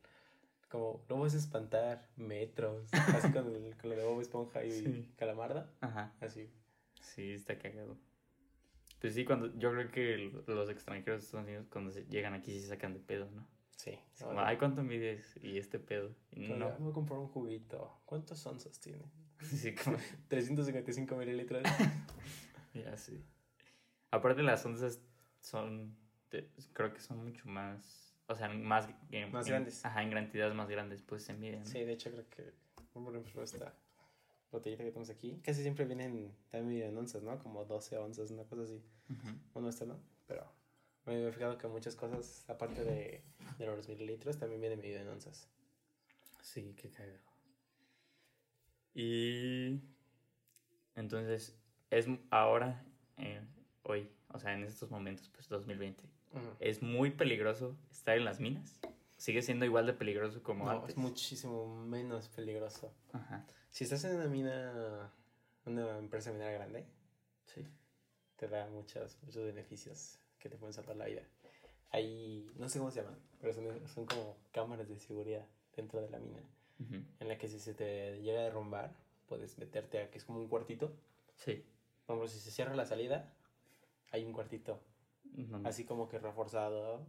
Speaker 2: Como, no vas a espantar metros. Así con, el, con lo de Bob Esponja y
Speaker 1: Sí.
Speaker 2: Calamarda.
Speaker 1: Ajá.
Speaker 2: Así.
Speaker 1: Sí, está cagado. Pues sí, cuando yo creo que el- los extranjeros de Estados Unidos cuando se- llegan aquí sí se sacan de pedo, ¿no?
Speaker 2: Sí.
Speaker 1: Es como, ay, ¿cuánto mides? Y este pedo. Y no.
Speaker 2: "Ah, Voy a comprar un juguito. ¿Cuántos onzas tiene?
Speaker 1: Sí, como,
Speaker 2: 355 mililitros.
Speaker 1: ya sí. Aparte las onzas son, creo que son mucho más, o sea, más... en-
Speaker 2: Más
Speaker 1: en-
Speaker 2: grandes.
Speaker 1: Ajá, en cantidades más grandes pues se miden. ¿no?
Speaker 2: Sí, de hecho creo que, por ejemplo, esta botellita que tenemos aquí, casi siempre vienen también en onzas, ¿no? Como 12 onzas, una cosa así. Bueno, esta no, pero me he fijado que muchas cosas, aparte de, de los mililitros, también vienen medido en onzas.
Speaker 1: Sí, qué cagado. Y entonces es ahora, eh, hoy, o sea, en estos momentos, pues 2020, es muy peligroso estar en las minas. Sigue siendo igual de peligroso como
Speaker 2: No,
Speaker 1: antes.
Speaker 2: es muchísimo menos peligroso.
Speaker 1: Ajá,
Speaker 2: Si estás en una mina, una empresa minera grande,
Speaker 1: sí.
Speaker 2: te da muchos, muchos beneficios que te pueden salvar la vida. Hay, no sé cómo se llaman, pero son, son como cámaras de seguridad dentro de la mina.
Speaker 1: Ujú.
Speaker 2: en la que si se te llega a derrumbar, puedes meterte a que es como un cuartito.
Speaker 1: Sí.
Speaker 2: Ejemplo, si se cierra la salida, hay un cuartito, así como que reforzado,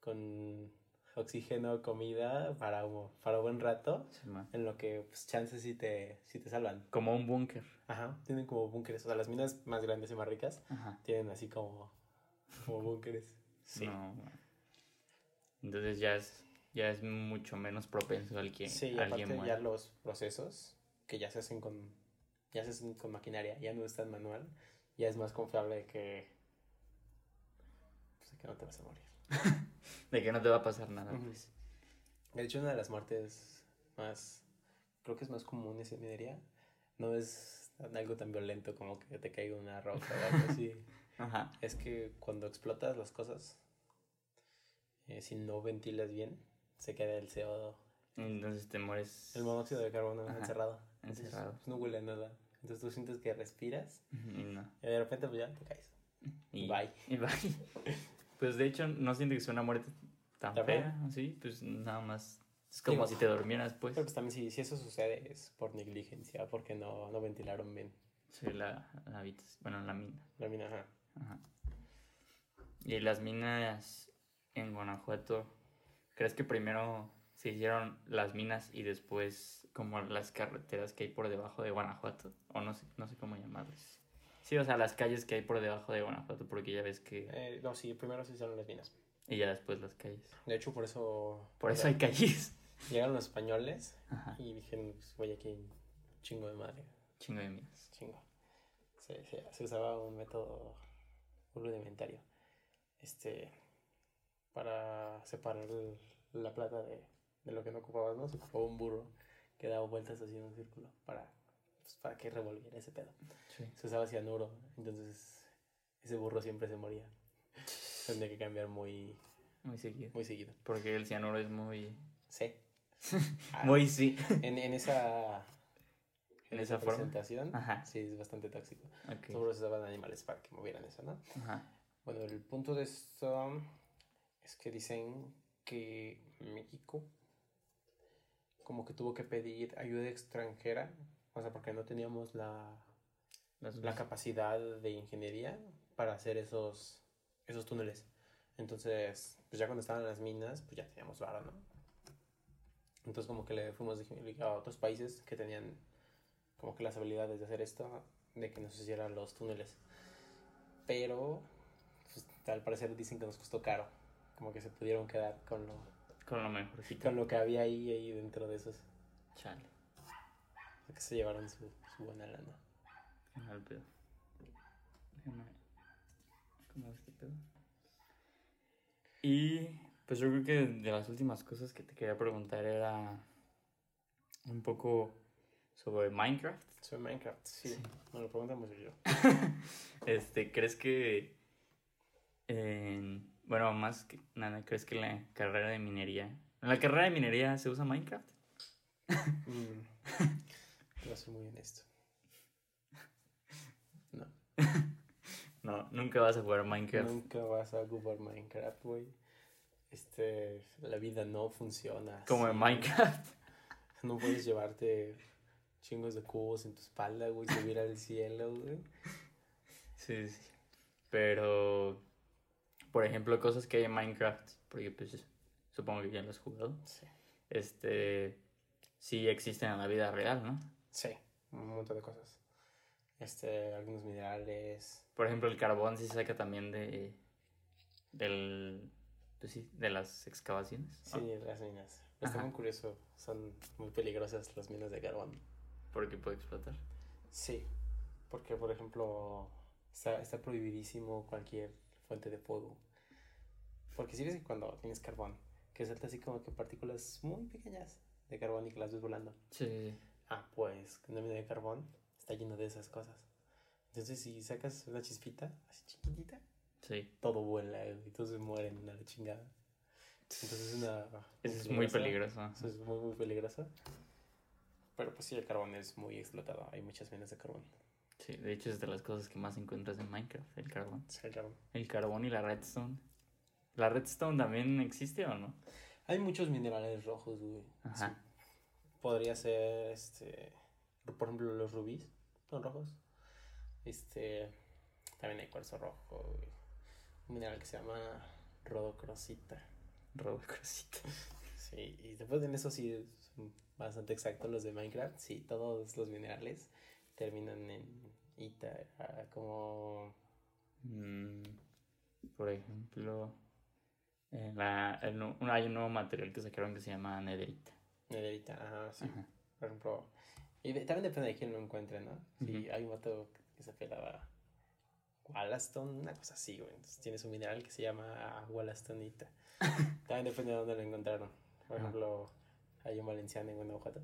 Speaker 2: con oxígeno, comida para, un- para buen rato,
Speaker 1: sí,
Speaker 2: en lo que pues, chances si te, si te salvan.
Speaker 1: Como un búnker.
Speaker 2: Ajá, tienen como búnkeres, o sea, las minas más grandes y más ricas
Speaker 1: Ajá.
Speaker 2: tienen así como, como búnkeres. Sí.
Speaker 1: No. Entonces ya es, ya es mucho menos propenso al que
Speaker 2: Sí,
Speaker 1: alguien
Speaker 2: aparte
Speaker 1: muera.
Speaker 2: ya los procesos que ya se hacen con ya se hacen con maquinaria, ya no es tan manual, ya es más confiable que pues, que no te vas a morir.
Speaker 1: De que no te va a pasar nada,
Speaker 2: Ujú.
Speaker 1: pues.
Speaker 2: De hecho, una de las muertes más creo que es más comunes en minería, no es algo tan violento como que te caiga una roca o algo así.
Speaker 1: Ajá.
Speaker 2: Es que cuando explotas las cosas, eh, si no ventilas bien, se queda el CO2,
Speaker 1: Entonces te mueres.
Speaker 2: el monóxido de carbono
Speaker 1: Ajá,
Speaker 2: encerrado. Entonces,
Speaker 1: encerrado.
Speaker 2: pues, no huele a nada. Entonces tú sientes que respiras
Speaker 1: Y no.
Speaker 2: y de repente pues ya te caes.
Speaker 1: Y
Speaker 2: Bye.
Speaker 1: Y bye. Pues de hecho, no siento que sea una muerte tan
Speaker 2: ¿Tan
Speaker 1: fea, así, pues nada más. Es como
Speaker 2: Digo,
Speaker 1: si te durmieras, pues.
Speaker 2: Pero pues también si, si eso sucede es por negligencia, porque no, no ventilaron bien
Speaker 1: Sí, la, la habitas- Bueno, la mina.
Speaker 2: la mina. Ajá.
Speaker 1: Ajá. Y las minas en Guanajuato, ¿crees que primero se hicieron las minas y después como las carreteras que hay por debajo de Guanajuato? O no sé, no sé cómo llamarlas. Sí, o sea, las calles que hay por debajo de Guanajuato, porque ya ves que...
Speaker 2: Eh, no, sí, primero se hicieron las minas.
Speaker 1: Y ya después las calles.
Speaker 2: De hecho, por eso...
Speaker 1: Por eso hay calles.
Speaker 2: Llegaron los españoles
Speaker 1: Ajá.
Speaker 2: y dijeron, pues oye, aquí chingo de madre.
Speaker 1: Chingo de minas.
Speaker 2: Chingo. Se, se, se usaba un método rudimentario. Este... Para separar el- la plata de, de lo que no ocupabas, ¿no? Se ocupaba un burro que daba vueltas así en un círculo para, pues, para que revolviera ese pedo.
Speaker 1: Sí.
Speaker 2: se usaba cianuro, entonces ese burro siempre se moría. Tendría que cambiar muy,
Speaker 1: Muy seguido.
Speaker 2: muy seguido.
Speaker 1: Porque el cianuro es muy...
Speaker 2: Sí. Ah,
Speaker 1: Muy sí.
Speaker 2: En, en esa
Speaker 1: en
Speaker 2: esa
Speaker 1: esa forma.
Speaker 2: presentación,
Speaker 1: Ajá.
Speaker 2: sí, es bastante tóxico.
Speaker 1: Ok.
Speaker 2: Solo se usaban animales para que movieran eso, ¿no?
Speaker 1: Ajá.
Speaker 2: Bueno, el punto de esto es que dicen que México como que tuvo que pedir ayuda extranjera, o sea, porque no teníamos la,
Speaker 1: Las-
Speaker 2: la capacidad de ingeniería para hacer esos, esos túneles. Entonces, pues ya cuando estaban las minas, pues ya teníamos vara, ¿no? Entonces como que le fuimos a otros países que tenían como que las habilidades de hacer esto, de que nos hicieran los túneles. Pero, pues, al parecer dicen que nos costó caro. Como que se pudieron quedar con lo,
Speaker 1: Con lo mejorcito.
Speaker 2: con lo que había ahí, ahí dentro de esos.
Speaker 1: Chale.
Speaker 2: Que se llevaron su, su buena lana.
Speaker 1: Qué mal pedo. Déjame. ¿Cómo es este pedo? Y pues yo creo que de las últimas cosas que te quería preguntar era un poco sobre Minecraft.
Speaker 2: Sobre Minecraft, sí. Me lo preguntan mucho yo.
Speaker 1: Este, ¿crees que en- bueno, más que nada, ¿crees que la carrera de minería, en la carrera de minería se usa Minecraft?
Speaker 2: Mm. Voy a ser muy honesto. No.
Speaker 1: No, nunca vas a jugar Minecraft.
Speaker 2: Nunca vas a ocupar Minecraft, güey. Este, la vida no funciona.
Speaker 1: Como en. Minecraft.
Speaker 2: No puedes llevarte chingos de cubos en tu espalda, güey, subir al cielo, güey.
Speaker 1: Sí, sí. Pero, por ejemplo, cosas que hay en Minecraft, porque pues supongo que ya lo has jugado,
Speaker 2: Sí.
Speaker 1: este, sí existen en la vida real, ¿no?
Speaker 2: Sí, un montón de cosas. Este, algunos minerales.
Speaker 1: Por ejemplo, el carbón sí se saca también de, del, pues sí, de las excavaciones.
Speaker 2: Sí,
Speaker 1: ¿no?
Speaker 2: las minas. Está muy curioso. Son muy peligrosas las minas de carbón.
Speaker 1: Porque puede explotar.
Speaker 2: Sí, porque por ejemplo está, está prohibidísimo cualquier fuente de fuego. Porque si ves que cuando tienes carbón, que salta así como que partículas muy pequeñas de carbón y que las ves volando.
Speaker 1: Sí.
Speaker 2: Ah, pues una mina de carbón está lleno de esas cosas. Entonces si sacas una chispita así chiquitita,
Speaker 1: Sí,
Speaker 2: todo vuela y todos se mueren a la chingada. Entonces es una...
Speaker 1: eso es muy peligroso.
Speaker 2: Eso es muy, muy peligroso. Pero pues sí, el carbón es muy explotado. Hay muchas minas de carbón.
Speaker 1: Sí, de hecho es de las cosas que más encuentras en Minecraft, el carbón.
Speaker 2: Sí, el carbón.
Speaker 1: El carbón y la redstone. ¿La redstone también existe o no?
Speaker 2: Hay muchos minerales rojos, güey.
Speaker 1: Ajá.
Speaker 2: Sí. Podría ser, este, por ejemplo, los rubíes son rojos. Este, también hay cuarzo rojo, güey. Un mineral que se llama rodocrosita.
Speaker 1: Robocrosita.
Speaker 2: Sí, y después en eso sí son bastante exactos los de Minecraft. Sí, todos los minerales terminan en ita, ah, como
Speaker 1: Mm, por ejemplo, en la, hay un nuevo material que sacaron que se llama nederita.
Speaker 2: Nederita, ajá, sí.
Speaker 1: Ajá.
Speaker 2: Por ejemplo, y también depende de quién lo encuentre, ¿no? Si
Speaker 1: Ujú.
Speaker 2: hay un vato que se pelaba Wallaston, una cosa así, güey. Entonces tienes un mineral que se llama Wallastonita. también depende de dónde lo encontraron. Por
Speaker 1: Ajá.
Speaker 2: ejemplo, hay un valenciano en Guanajuato,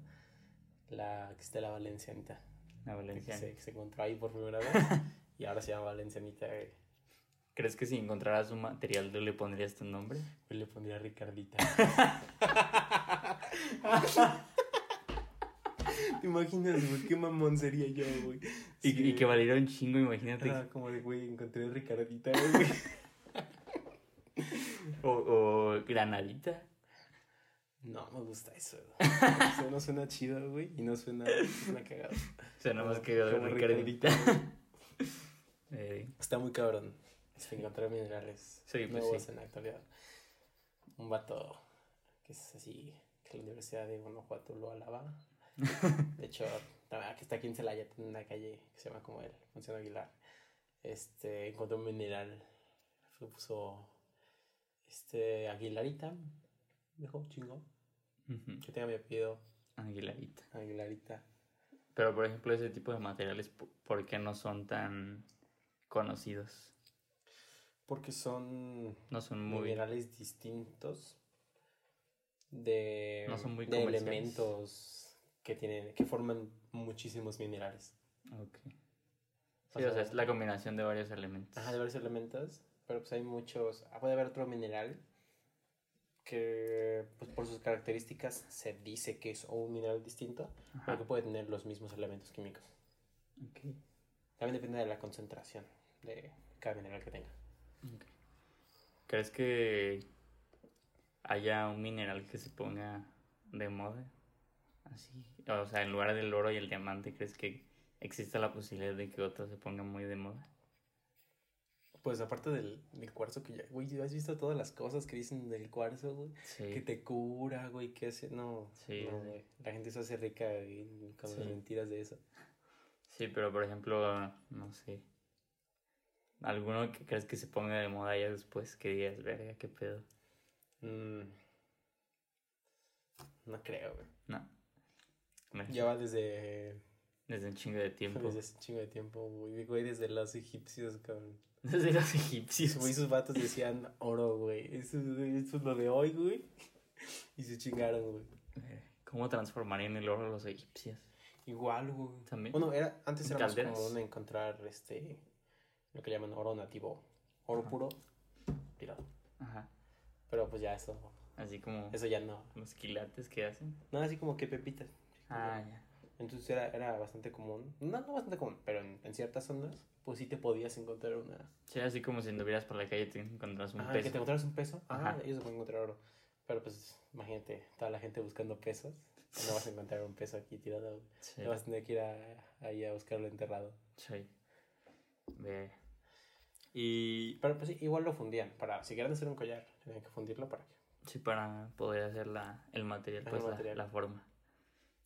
Speaker 2: la que está la valencianita,
Speaker 1: La
Speaker 2: que
Speaker 1: valenciana.
Speaker 2: se, que se encontró ahí por primera vez y ahora se llama valencianita, güey.
Speaker 1: ¿Crees que si encontraras un material tú le pondrías tu nombre?
Speaker 2: Yo le pondría Ricardita. ¿Te imaginas, güey? Qué mamón sería yo, güey.
Speaker 1: Y,
Speaker 2: Sí,
Speaker 1: y que valiera un chingo, imagínate.
Speaker 2: Ah, como de, güey, encontré a Ricardita, güey.
Speaker 1: O, o granadita.
Speaker 2: No, me gusta eso. Eso no suena chido, güey, y no suena, suena cagado.
Speaker 1: O sea, nada más que
Speaker 2: como
Speaker 1: Ricardita.
Speaker 2: Ricardita.
Speaker 1: Eh,
Speaker 2: Está muy cabrón. Es encontrar minerales
Speaker 1: Sí, pues
Speaker 2: nuevos
Speaker 1: sí.
Speaker 2: en la actualidad. Un vato que es así, que la Universidad de Guanajuato lo alaba. De hecho, que está aquí en Celaya, tiene una calle que se llama como él, Función Aguilar. Este, encontró un mineral, le puso, este, Aguilarita, dijo, chingo, que tenga mi apellido,
Speaker 1: Aguilarita.
Speaker 2: Aguilarita.
Speaker 1: Pero, por ejemplo, ese tipo de materiales, po- ¿por qué no son tan conocidos?
Speaker 2: Porque son
Speaker 1: No son muy...
Speaker 2: minerales distintos de,
Speaker 1: No son muy
Speaker 2: de
Speaker 1: comerciales.
Speaker 2: elementos que tienen que forman muchísimos minerales.
Speaker 1: Ok. Sí,
Speaker 2: O
Speaker 1: o sea,
Speaker 2: sea,
Speaker 1: es la combinación de varios elementos.
Speaker 2: Ajá, de varios elementos, pero pues hay muchos. ah, puede haber otro mineral que pues, por sus características se dice que es un mineral distinto,
Speaker 1: Ajá.
Speaker 2: pero que puede tener los mismos elementos químicos.
Speaker 1: Ok.
Speaker 2: También depende de la concentración de cada mineral que tenga.
Speaker 1: ¿Crees que haya un mineral que se ponga de moda? Así. O sea, en lugar del oro y el diamante, ¿crees que exista la posibilidad de que otro se ponga muy de moda?
Speaker 2: Pues aparte del, del cuarzo que ya, güey, ¿has visto todas las cosas que dicen del cuarzo, güey? Que te cura, güey, que hace, no,
Speaker 1: Sí,
Speaker 2: no,
Speaker 1: sí.
Speaker 2: güey. La gente se hace rica y- con las mentiras de eso.
Speaker 1: Sí, pero por ejemplo, no sé. ¿Alguno que crees que se ponga de moda ya después que digas, verga, qué pedo?
Speaker 2: Mm. No creo, güey.
Speaker 1: No. No,
Speaker 2: Ya va desde,
Speaker 1: Desde un chingo de tiempo.
Speaker 2: desde un chingo de tiempo, güey, güey, desde los egipcios, cabrón.
Speaker 1: Desde los egipcios.
Speaker 2: Güey, sus vatos decían oro, güey. Eso, eso es lo de hoy, güey. Y se chingaron, güey.
Speaker 1: Eh, ¿Cómo transformarían el oro los egipcios?
Speaker 2: Igual, güey.
Speaker 1: También.
Speaker 2: Bueno, era, antes
Speaker 1: ¿En
Speaker 2: era más común encontrar este lo que llaman oro nativo. Oro
Speaker 1: Ajá.
Speaker 2: puro, tirado.
Speaker 1: Ajá.
Speaker 2: Pero pues ya eso,
Speaker 1: Así como
Speaker 2: eso ya no.
Speaker 1: los quilates que hacen.
Speaker 2: Nada así como que pepitas.
Speaker 1: Ah, ya.
Speaker 2: Entonces era, era bastante común. No, no bastante común, pero en, en ciertas zonas, pues sí te podías encontrar una.
Speaker 1: Sí, así como si anduvieras por la calle y te encontrás un
Speaker 2: Ah,
Speaker 1: peso.
Speaker 2: que te encontraras un peso. Ah,
Speaker 1: Ajá.
Speaker 2: ellos se pueden encontrar oro. Pero pues imagínate, toda la gente buscando pesos. No vas a encontrar un peso aquí tirado.
Speaker 1: Sí.
Speaker 2: Te vas a tener que ir a, ahí a buscarlo enterrado.
Speaker 1: Sí. Ve. Y
Speaker 2: Pero pues sí, igual lo fundían. Para, si querían hacer un collar, tenían que fundirlo para que.
Speaker 1: sí, para poder hacer la, el material,
Speaker 2: El
Speaker 1: pues la-. La, forma.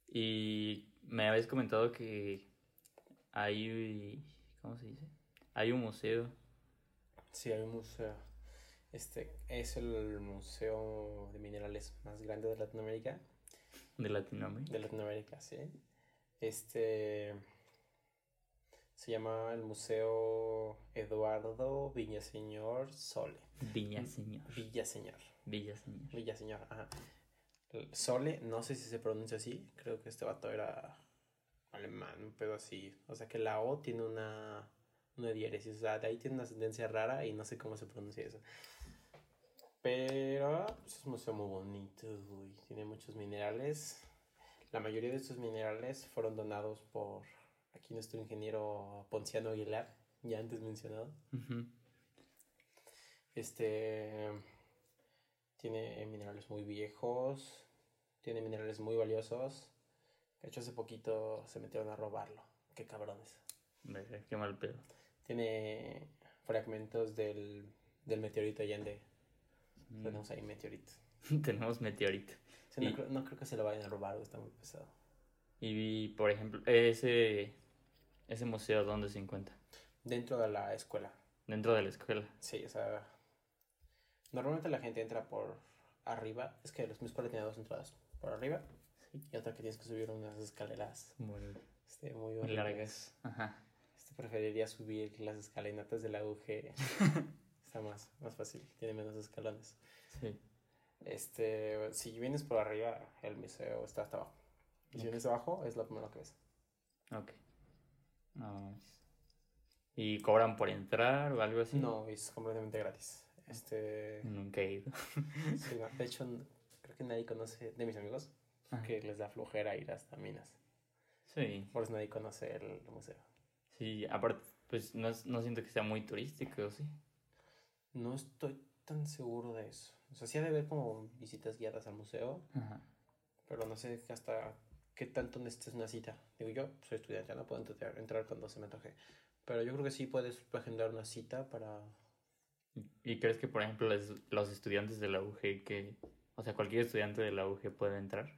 Speaker 1: Y me habéis comentado que hay, ¿cómo se dice? Hay un museo.
Speaker 2: Sí, hay un museo. Este es el museo de minerales más grande de Latinoamérica.
Speaker 1: de Latinoamérica.
Speaker 2: De Latinoamérica, sí. Este se llama el Museo Eduardo Villaseñor Sole.
Speaker 1: Villaseñor.
Speaker 2: Villaseñor.
Speaker 1: Villaseñor.
Speaker 2: Villaseñor, ajá. Sole, no sé si se pronuncia así. Creo que este vato era alemán, un pedo así. O sea que la O tiene una, una diéresis. O sea, de ahí tiene una sentencia rara y no sé cómo se pronuncia eso. Pero pues, es un museo muy bonito, güey. Tiene muchos minerales. La mayoría de estos minerales fueron donados por aquí nuestro ingeniero Ponciano Aguilar, ya antes mencionado. Este tiene minerales muy viejos, tiene minerales muy valiosos. De hecho, hace poquito se metieron a robarlo. Qué cabrones.
Speaker 1: Qué mal pedo.
Speaker 2: Tiene fragmentos del, del meteorito Allende.
Speaker 1: Mm.
Speaker 2: Tenemos ahí meteorito.
Speaker 1: Tenemos meteorito.
Speaker 2: Sí, no,
Speaker 1: Y-
Speaker 2: creo, no creo que se lo vayan a robar, está muy pesado.
Speaker 1: Y por ejemplo, ese, ese museo, ¿dónde se encuentra?
Speaker 2: Dentro de la escuela.
Speaker 1: Dentro de la escuela.
Speaker 2: Sí, o sea. Normalmente la gente entra por arriba. Es que mi escuela tiene dos entradas. Por arriba y otra que tienes que subir unas escaleras
Speaker 1: Muy,
Speaker 2: este, muy
Speaker 1: muy largas. Ajá.
Speaker 2: Este, preferiría subir las escalinatas de la UG. Está más, más fácil, tiene menos escalones.
Speaker 1: Sí.
Speaker 2: Este, si vienes por arriba, el museo está hasta abajo. Y si vienes abajo, es lo primero que ves.
Speaker 1: Ok. No, es- ¿Y cobran por entrar o algo así?
Speaker 2: No, es completamente gratis. Este,
Speaker 1: Nunca he ido.
Speaker 2: sí, no, de hecho, creo que nadie conoce de mis amigos
Speaker 1: Ajá.
Speaker 2: que les da flojera ir hasta Minas.
Speaker 1: Sí.
Speaker 2: Por eso nadie conoce el museo.
Speaker 1: Sí, aparte, pues no, es- no siento que sea muy turístico, ¿sí?
Speaker 2: No estoy tan seguro de eso. O sea, sí ha de haber como visitas guiadas al museo,
Speaker 1: Ajá.
Speaker 2: pero no sé hasta qué tanto necesitas una cita. Digo, yo soy estudiante, no puedo entrar, entrar cuando se me antoje. Pero yo creo que sí puedes agendar una cita para...
Speaker 1: ¿Y- ¿Y crees que, por ejemplo, les- los estudiantes de la UG, que, o sea, cualquier estudiante de la UG puede entrar?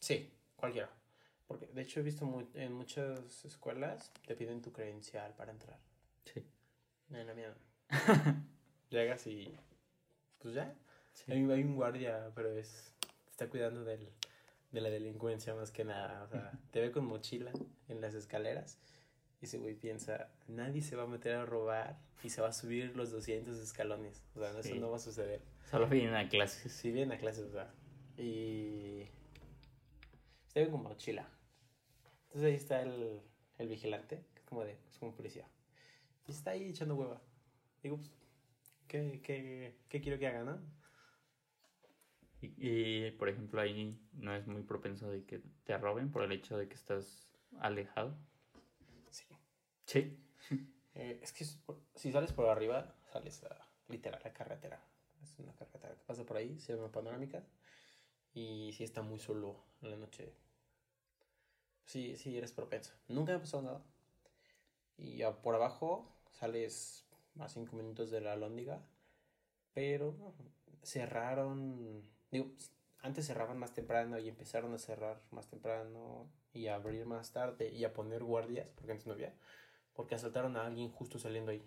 Speaker 2: Sí, cualquiera. Porque de hecho he visto en muchas escuelas te piden tu credencial para entrar.
Speaker 1: Sí.
Speaker 2: No, la mía no. Llegas y... Pues ya.
Speaker 1: Sí.
Speaker 2: Hay, hay un guardia, pero es... Está cuidando del, de la delincuencia más que nada. O sea, te ve con mochila en las escaleras y ese güey piensa, nadie se va a meter a robar y se va a subir los 200 escalones. O sea, eso
Speaker 1: Sí.
Speaker 2: no va a suceder.
Speaker 1: Solo vienen a clases.
Speaker 2: Si viene a clases, o sea, y está bien con mochila. Entonces ahí está el, el vigilante, que es como de, es como un policía. Y está ahí echando hueva. Digo, pues, ¿qué, qué, qué quiero que haga, no?
Speaker 1: Y, y, por ejemplo, ahí no es muy propenso de que te roben por el hecho de que estás alejado.
Speaker 2: Sí.
Speaker 1: Sí.
Speaker 2: Eh, es que si sales por arriba, sales a literal a carretera. Es una carretera que pasa por ahí, se llama panorámica. Y sí está muy solo en la noche. Sí, sí, eres propenso. Nunca me ha pasado nada. Y ya por abajo sales a cinco minutos de la lóndiga. Pero cerraron. Digo, antes cerraban más temprano y empezaron a cerrar más temprano y a abrir más tarde y a poner guardias, porque antes no había. Porque asaltaron a alguien justo saliendo ahí.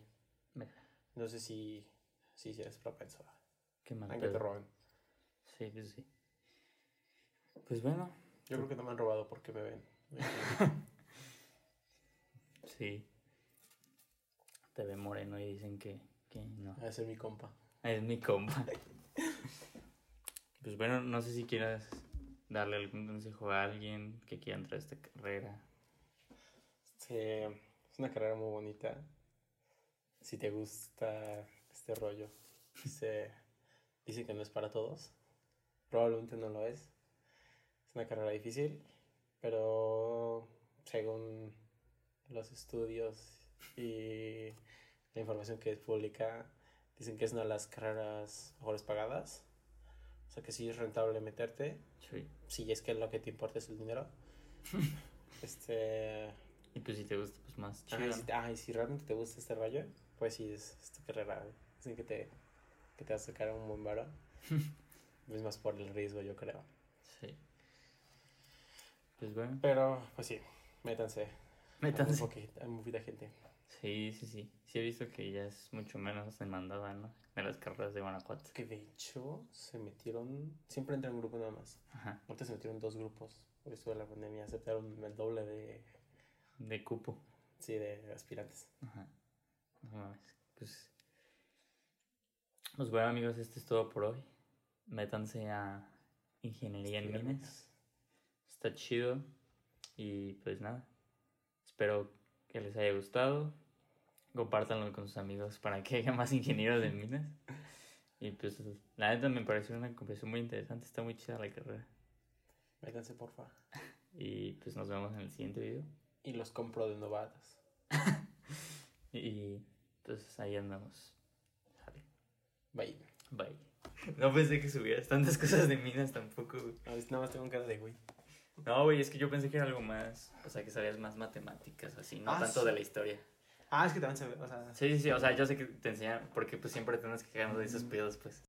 Speaker 2: Entonces sí, sí, sí eres propenso a
Speaker 1: qué mal
Speaker 2: a que te roben.
Speaker 1: Sí, sí, sí. Pues bueno,
Speaker 2: Yo creo que no me han robado porque me ven.
Speaker 1: sí. Te ve moreno y dicen que, que no.
Speaker 2: A ser mi compa.
Speaker 1: Es mi compa. Pues bueno, no sé si quieras darle algún consejo a alguien que quiera entrar a esta carrera.
Speaker 2: Sí, es una carrera muy bonita. Si te gusta este rollo. Se dice que no es para todos. Probablemente no lo es. Es una carrera difícil, pero según los estudios y la información que es pública, dicen que es una de las carreras mejores pagadas. Sea que sí es rentable meterte,
Speaker 1: Sí.
Speaker 2: si es que lo que te importa es el dinero. este,
Speaker 1: Y pues si te gusta, pues más chido. ¿no?
Speaker 2: si, ajá, y si realmente te gusta este rollo, pues sí, es, es tu carrera. Así que te, que te vas a sacar un buen varo. es más por el riesgo, yo creo.
Speaker 1: Sí. Pues bueno,
Speaker 2: Pero, pues sí, métanse.
Speaker 1: Métanse.
Speaker 2: Hay muy poquita gente.
Speaker 1: Sí, sí, sí. Sí he visto que ya es mucho menos demandada, ¿no? De las carreras de Guanajuato.
Speaker 2: Que de hecho se metieron, siempre entra un grupo nada más.
Speaker 1: Ajá.
Speaker 2: Ahorita se metieron dos grupos. Por eso de la pandemia aceptaron el doble de,
Speaker 1: De cupo.
Speaker 2: sí, de aspirantes.
Speaker 1: Ajá. No mames. Pues. Pues bueno, amigos, esto es todo por hoy. Métanse a Ingeniería en Minas. Está chido. Y pues nada. Espero que les haya gustado. Compártanlo con sus amigos para que haya más ingenieros de minas. Y pues la neta me pareció una conversación muy interesante. Está muy chida la carrera.
Speaker 2: Métanse, porfa.
Speaker 1: Y pues nos vemos en el siguiente video.
Speaker 2: Y los compro de novatas.
Speaker 1: Y pues ahí andamos.
Speaker 2: Bye.
Speaker 1: Bye. No pensé que subieras tantas cosas de minas tampoco, güey.
Speaker 2: A ver, nada más tengo cara de güey.
Speaker 1: No, güey, es que yo pensé que era algo más. O sea, que sabías más matemáticas, así, no
Speaker 2: Ah,
Speaker 1: tanto
Speaker 2: sí.
Speaker 1: de la historia.
Speaker 2: Ah, es que también se ve, o sea,
Speaker 1: Sí, sí, sí, o sea, yo sé que te enseñan, porque pues siempre tienes que quedarnos de esos pedos, pues.